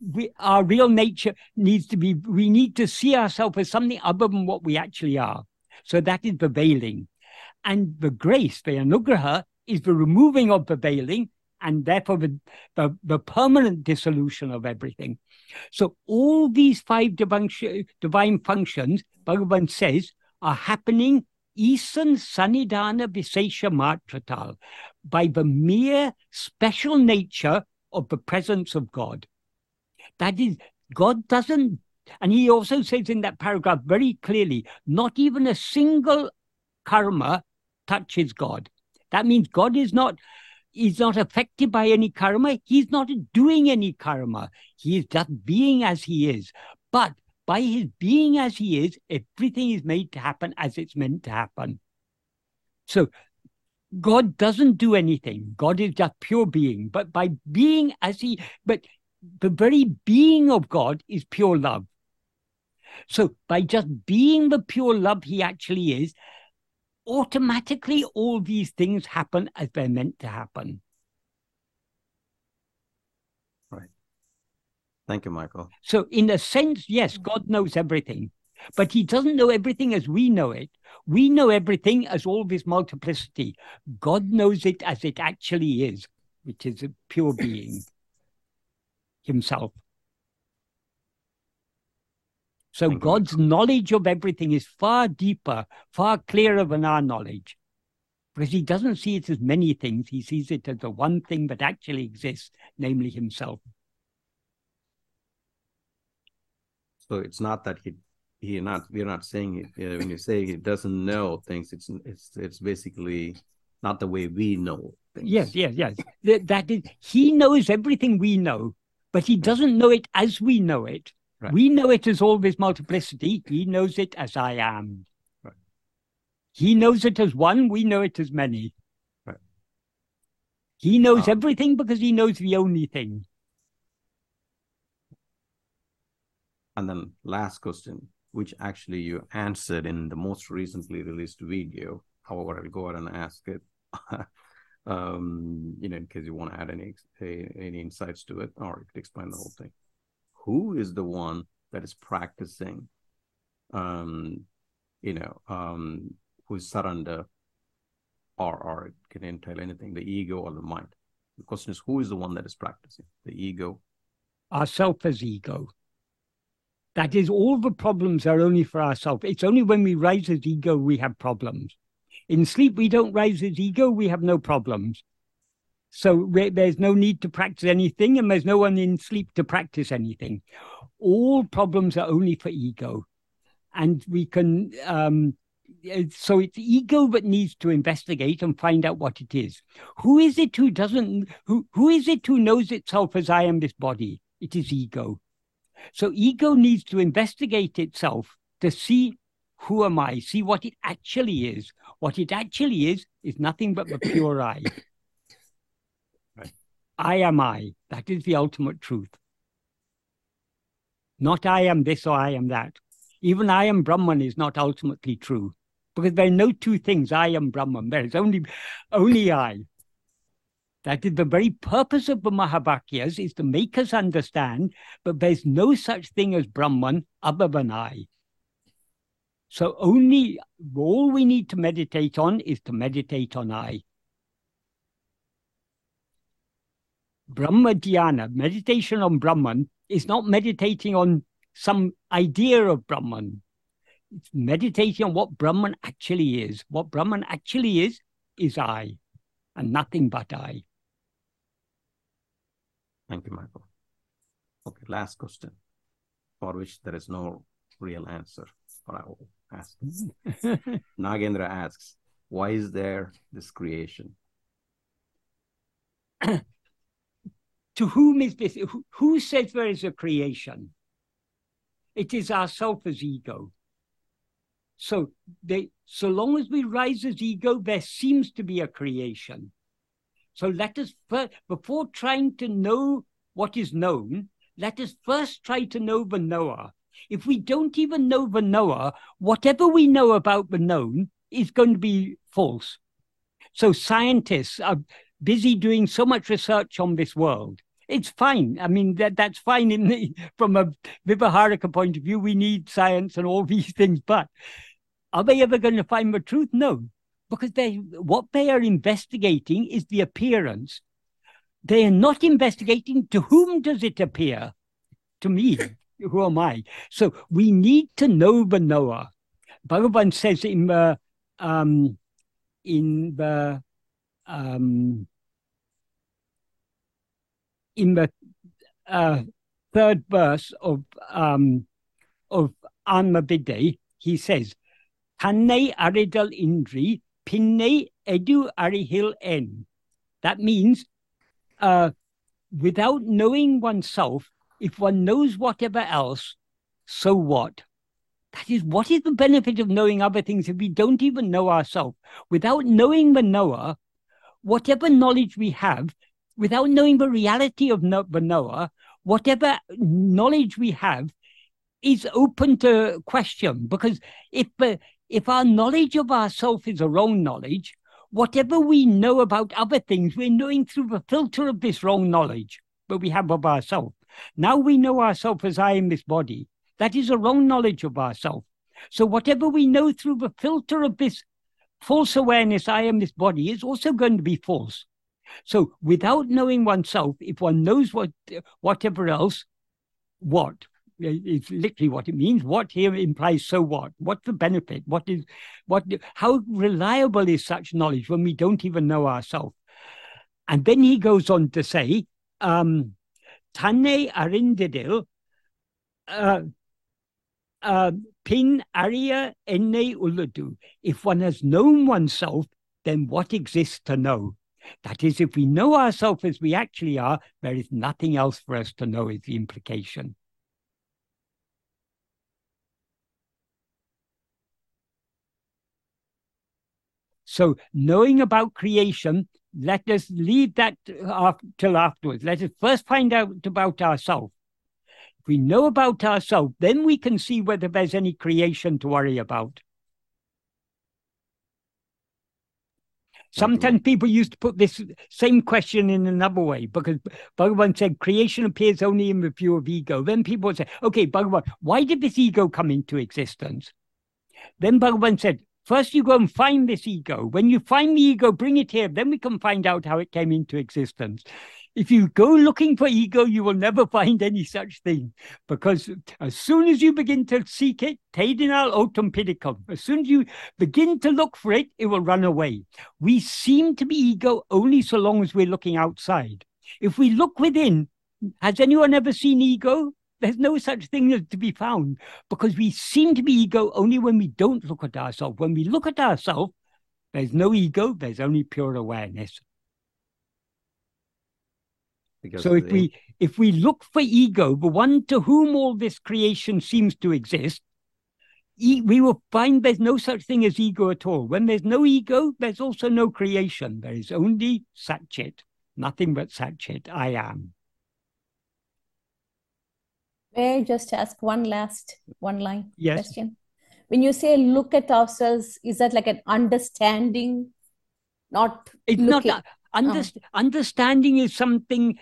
we, our real nature needs to be, we need to see ourselves as something other than what we actually are. So that is the veiling. And the grace, the anugraha, is the removing of the veiling and therefore the, the, the permanent dissolution of everything. So all these five divine, functions, Bhagavan says, are happening Isan Sanidana Visesha Matratal by the mere special nature of the presence of God. That is, God doesn't, and he also says in that paragraph very clearly, not even a single karma touches God. That means God is not is not affected by any karma. He's not doing any karma. He is just being as he is. But by his being as he is, everything is made to happen as it's meant to happen. So God doesn't do anything. God is just pure being. But by being as he, but the very being of God is pure love. So by just being the pure love he actually is, automatically all these things happen as they're meant to happen. Right. Thank you, Michael. So, in a sense, yes, God knows everything, but He doesn't know everything as we know it. We know everything as all this multiplicity. God knows it as it actually is, which is a pure being Himself. So Thank God's you. knowledge of everything is far deeper, far clearer than our knowledge. Because he doesn't see it as many things, he sees it as the one thing that actually exists, namely himself. So it's not that he he not we're not saying it uh, when you say he doesn't know things, it's it's it's basically not the way we know things. Yes, yes, yes. that, that is he knows everything we know, but he doesn't know it as we know it. Right. We know it as all this multiplicity. He knows it as I am. Right. He knows it as one. We know it as many. Right. He knows uh, everything because he knows the only thing. And then last question, which actually you answered in the most recently released video. However, I'll go ahead and ask it. um, you know, in case you want to add any any insights to it, or you could explain the whole thing who is the one that is practicing um you know um who's surrender or or it can entail anything the ego or the mind? The question is who is the one that is practicing? The ego? Ourself as ego. That is all the problems are only for ourselves it's only when we rise as ego we have problems. In sleep we don't rise as ego we have no problems so there's no need to practice anything, and there's no one in sleep to practice anything. All problems are only for ego. And we can, um, so it's ego that needs to investigate and find out what it is. Who is it who doesn't, who, who is it who knows itself as I am this body? It is ego. So ego needs to investigate itself to see who am I, see what it actually is. What it actually is is nothing but the pure I. I am I. That is the ultimate truth. Not I am this or I am that. Even I am Brahman is not ultimately true because there are no two things. I am Brahman. There is only, only I. That is the very purpose of the Mahavakyas is to make us understand, but there's no such thing as Brahman other than I. So only all we need to meditate on is to meditate on I. Brahma Dhyana, meditation on Brahman, is not meditating on some idea of Brahman. It's meditating on what Brahman actually is. What Brahman actually is, is I. and nothing but I. Thank you, Michael. Okay, last question for which there is no real answer, but I will ask. Nagendra asks, why is there this creation? to whom is this? Who, says there is a creation? It is ourself as ego. So they, so long as we rise as ego, there seems to be a creation. So let us first, before trying to know what is known, let us first try to know the knower. If we don't even know the knower, whatever we know about the known is going to be false. So scientists are busy doing so much research on this world. It's fine. I mean, that, that's fine in the, from a Vyavaharika point of view. We need science and all these things, but are they ever going to find the truth? No, because they what they are investigating is the appearance. They are not investigating to whom does it appear? To me. Who am I? So we need to know the knower. Bhagavan says in the um, in the um, in the uh, third verse of um, of Anma Viddai, he says, Tanne aridal indri, pinne edu arihil en. That means, uh, without knowing oneself, if one knows whatever else, so what? That is, what is the benefit of knowing other things if we don't even know ourselves? Without knowing the knower, whatever knowledge we have, without knowing the reality of the knower, whatever knowledge we have is open to question. Because if uh, if our knowledge of ourself is a wrong knowledge, whatever we know about other things, we're knowing through the filter of this wrong knowledge that we have of ourselves. Now we know ourselves as I am this body. That is a wrong knowledge of ourselves. So whatever we know through the filter of this false awareness, I am this body, is also going to be false. So without knowing oneself, if one knows what whatever else, what? It's literally what it means. What here implies so what? What's the benefit? What is what how reliable is such knowledge when we don't even know ourselves? And then he goes on to say, um, Tane arindidil uh, uh, pin aria enne uladu. If one has known oneself, then what exists to know? That is, if we know ourselves as we actually are, there is nothing else for us to know, is the implication. So, knowing about creation, let us leave that till afterwards. Let us first find out about ourselves. If we know about ourselves, then we can see whether there's any creation to worry about. Sometimes people used to put this same question in another way because Bhagavan said creation appears only in the view of ego. Then people would say, okay, Bhagavan, why did this ego come into existence? Then Bhagavan said, first you go and find this ego. When you find the ego, bring it here. Then we can find out how it came into existence. If you go looking for ego, you will never find any such thing because as soon as you begin to seek it, tedinal autem pidicum, as soon as you begin to look for it, it will run away. We seem to be ego only so long as we're looking outside. If we look within, has anyone ever seen ego? There's no such thing as to be found because we seem to be ego only when we don't look at ourselves. When we look at ourselves, there's no ego, there's only pure awareness. Because so if we if we look for ego, the one to whom all this creation seems to exist, we will find there's no such thing as ego at all. When there's no ego, there's also no creation. There is only Satchit, nothing but Satchit. I am. May I just ask one last one line yes. question? When you say look at ourselves, is that like an understanding? Not it's looking? not Underst- oh. Understanding is something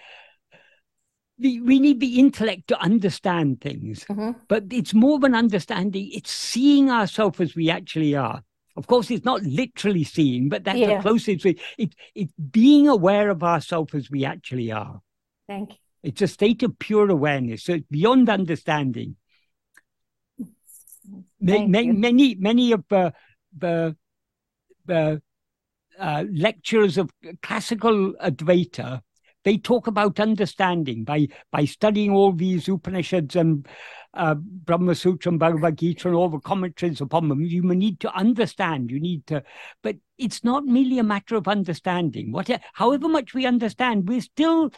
the, we need the intellect to understand things, mm-hmm. but it's more than understanding, it's seeing ourselves as we actually are. Of course, it's not literally seeing, but that's yeah. the closest. It, it, it's being aware of ourselves as we actually are. Thank you. It's a state of pure awareness. So it's beyond understanding. Thank many, many, many of the, the, the uh, lecturers of classical Advaita, they talk about understanding by by studying all these Upanishads and uh, Brahma Sutra and Bhagavad Gita and all the commentaries upon them. You need to understand. You need to, but it's not merely a matter of understanding. What, however much we understand, we're still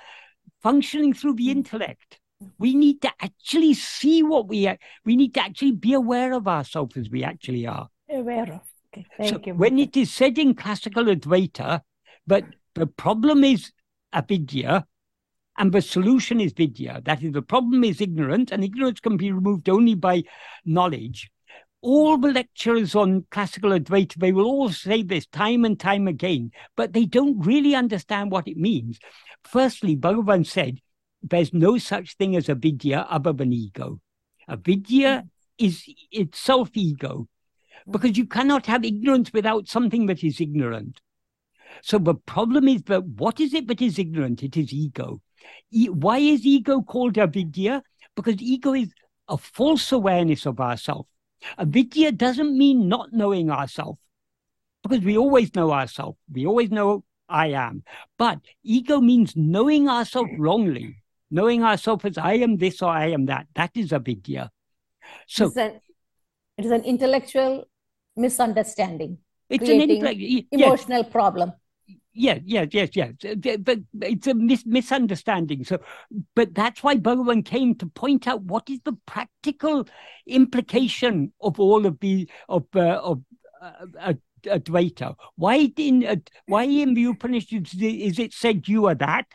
functioning through the intellect. We need to actually see what we are. We need to actually be aware of ourselves as we actually are. Aware of. Thank so you. when it is said in classical Advaita, but the problem is avidya, and the solution is vidya. That is, the problem is ignorance, and ignorance can be removed only by knowledge. All the lecturers on classical Advaita, they will all say this time and time again, but they don't really understand what it means. Firstly, Bhagavan said, there's no such thing as avidya vidya other than ego. Avidya vidya is itself ego, because you cannot have ignorance without something that is ignorant. So the problem is that what is it that is ignorant? It is ego. E- why is ego called avidya? Because ego is a false awareness of ourselves. Avidya doesn't mean not knowing ourselves, because we always know ourselves. We always know I am. But ego means knowing ourselves wrongly, knowing ourselves as I am this or I am that. That is avidya. So it is an intellectual misunderstanding, it's creating an yes, emotional problem. Yes, yes, yes, yes. But it's a mis- misunderstanding. So, but that's why Bhagavan came to point out what is the practical implication of all of the of uh, of uh, uh, Advaita. Why in uh, why in the Upanishads is it said you are that?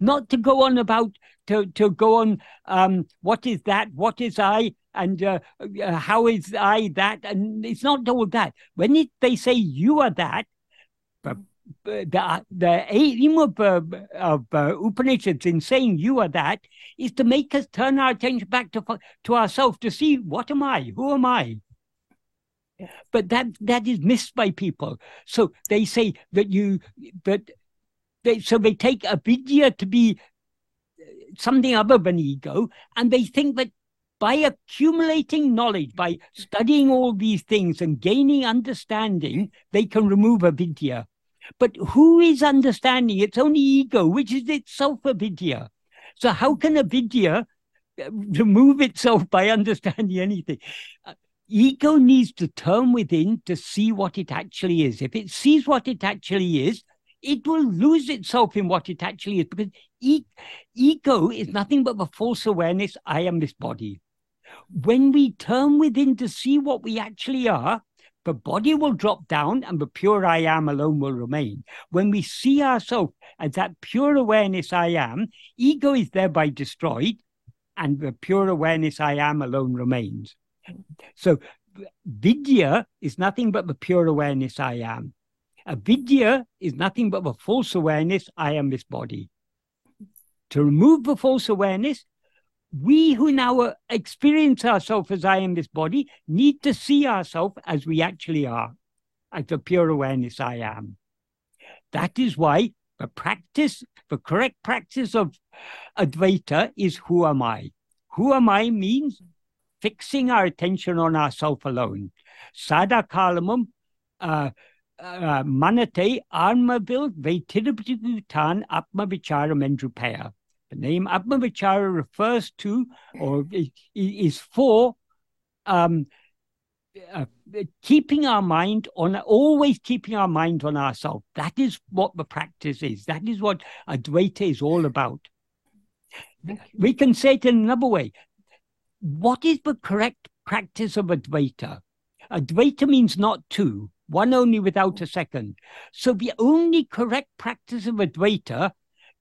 Not to go on about to to go on. Um, what is that? What is I? And uh, uh, how is I that? And it's not all that. When it, they say you are that, the the aim of, uh, of uh, Upanishads in saying you are that is to make us turn our attention back to to ourselves to see what am I, who am I. But that that is missed by people. So they say that you that they so they take avidya to be something other than ego, and they think that by accumulating knowledge, by studying all these things and gaining understanding, they can remove avidya. But who is understanding? It's only ego, which is itself avidya. So how can avidya remove itself by understanding anything? Uh, ego needs to turn within to see what it actually is. If it sees what it actually is, it will lose itself in what it actually is because e- ego is nothing but the false awareness I am this body. When we turn within to see what we actually are, the body will drop down and the pure I am alone will remain. When we see ourselves as that pure awareness I am, ego is thereby destroyed and the pure awareness I am alone remains. So vidya is nothing but the pure awareness I am. Avidya is nothing but a false awareness I am this body. To remove the false awareness, we who now experience ourselves as I am this body need to see ourselves as we actually are, as the pure awareness I am. That is why the practice, the correct practice of Advaita is who am I? Who am I means fixing our attention on ourself alone. Sada kalamam uh, manate armavil vetirabhutan atma vicharam endrupaya. The name Atma Vichara refers to or is for um, uh, keeping our mind on, always keeping our mind on ourselves. That is what the practice is. That is what Advaita is all about. We can say it in another way. What is the correct practice of Advaita? Advaita means not two, one only without a second. So the only correct practice of Advaita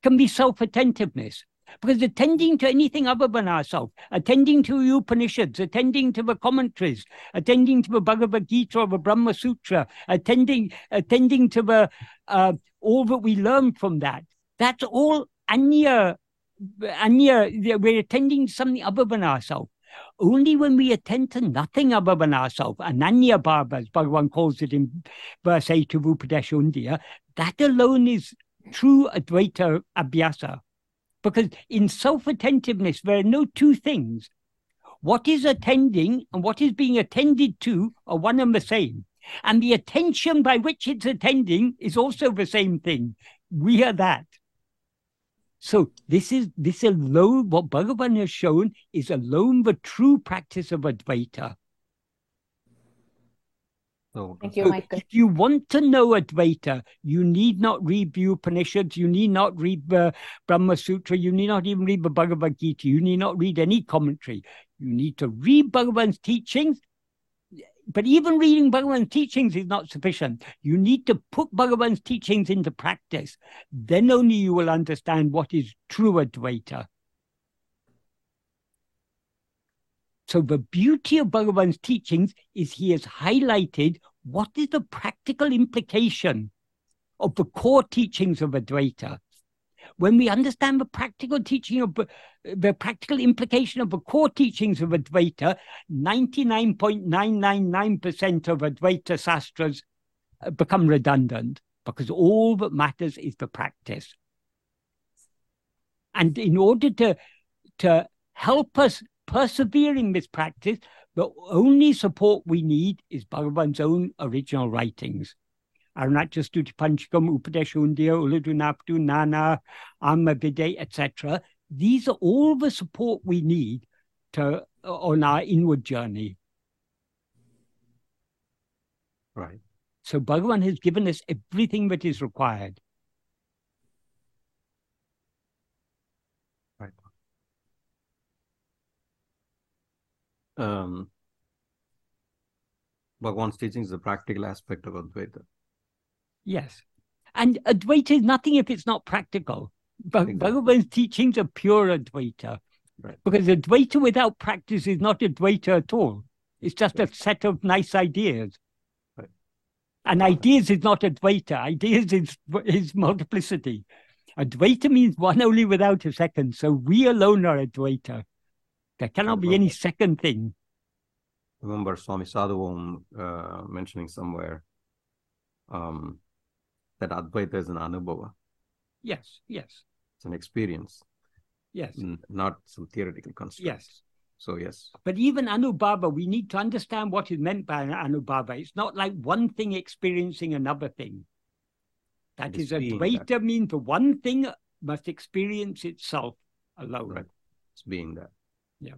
can be self-attentiveness. Because attending to anything other than ourselves, attending to Upanishads, attending to the commentaries, attending to the Bhagavad Gita or the Brahma Sutra, attending attending to the uh, all that we learn from that, that's all anya, anya. We're attending to something other than ourselves. Only when we attend to nothing other than ourselves, Ananya Bhava, as Bhagavan calls it in verse 8 of Upadesha Undiyar, that alone is true Advaita Abhyasa. Because in self attentiveness, there are no two things. What is attending and what is being attended to are one and the same. And the attention by which it's attending is also the same thing. We are that. So this is this alone, what Bhagavan has shown is alone the true practice of Advaita. So, Thank you, So Michael. If you want to know Advaita, you need not read the Upanishads, you need not read the Brahma Sutra, you need not even read the Bhagavad Gita, you need not read any commentary. You need to read Bhagavan's teachings. But even reading Bhagavan's teachings is not sufficient. You need to put Bhagavan's teachings into practice. Then only you will understand what is true Advaita. So the beauty of Bhagavan's teachings is he has highlighted what is the practical implication of the core teachings of Advaita. When we understand the practical teaching of the practical implication of the core teachings of Advaita, 99.999% of Advaita Sastras uh, become redundant because all that matters is the practice. And in order to, to help us persevere in this practice, the only support we need is Bhagavan's own original writings. Arunachala Stuti Panchakam, Upadeshundiya, Ulladu Narpadu, Nana, Anma Viddai, etc. These are all the support we need to on our inward journey. right. So Bhagavan has given us everything that is required. Um, Bhagwan's teaching is the practical aspect of Advaita. Yes. And Advaita is nothing if it's not practical. But Exactly. Bhagavan's teachings are pure Advaita. Right. Because Advaita without practice is not Advaita at all. It's just a set of nice ideas. Right. And ideas is not Advaita. Ideas is, is multiplicity. Advaita means one only without a second. So we alone are Advaita. There cannot be any second thing. I remember Swami Sadhu uh, mentioning somewhere um, that Advaita is an anubhava. Yes, yes, It's an experience, yes, not some theoretical construct. yes. So yes, But even Anubhava, we need to understand what is meant by an Anubhava. It's not like one thing experiencing another thing. That is being Advaita means the one thing must experience itself alone. Right. it's being that. Yeah.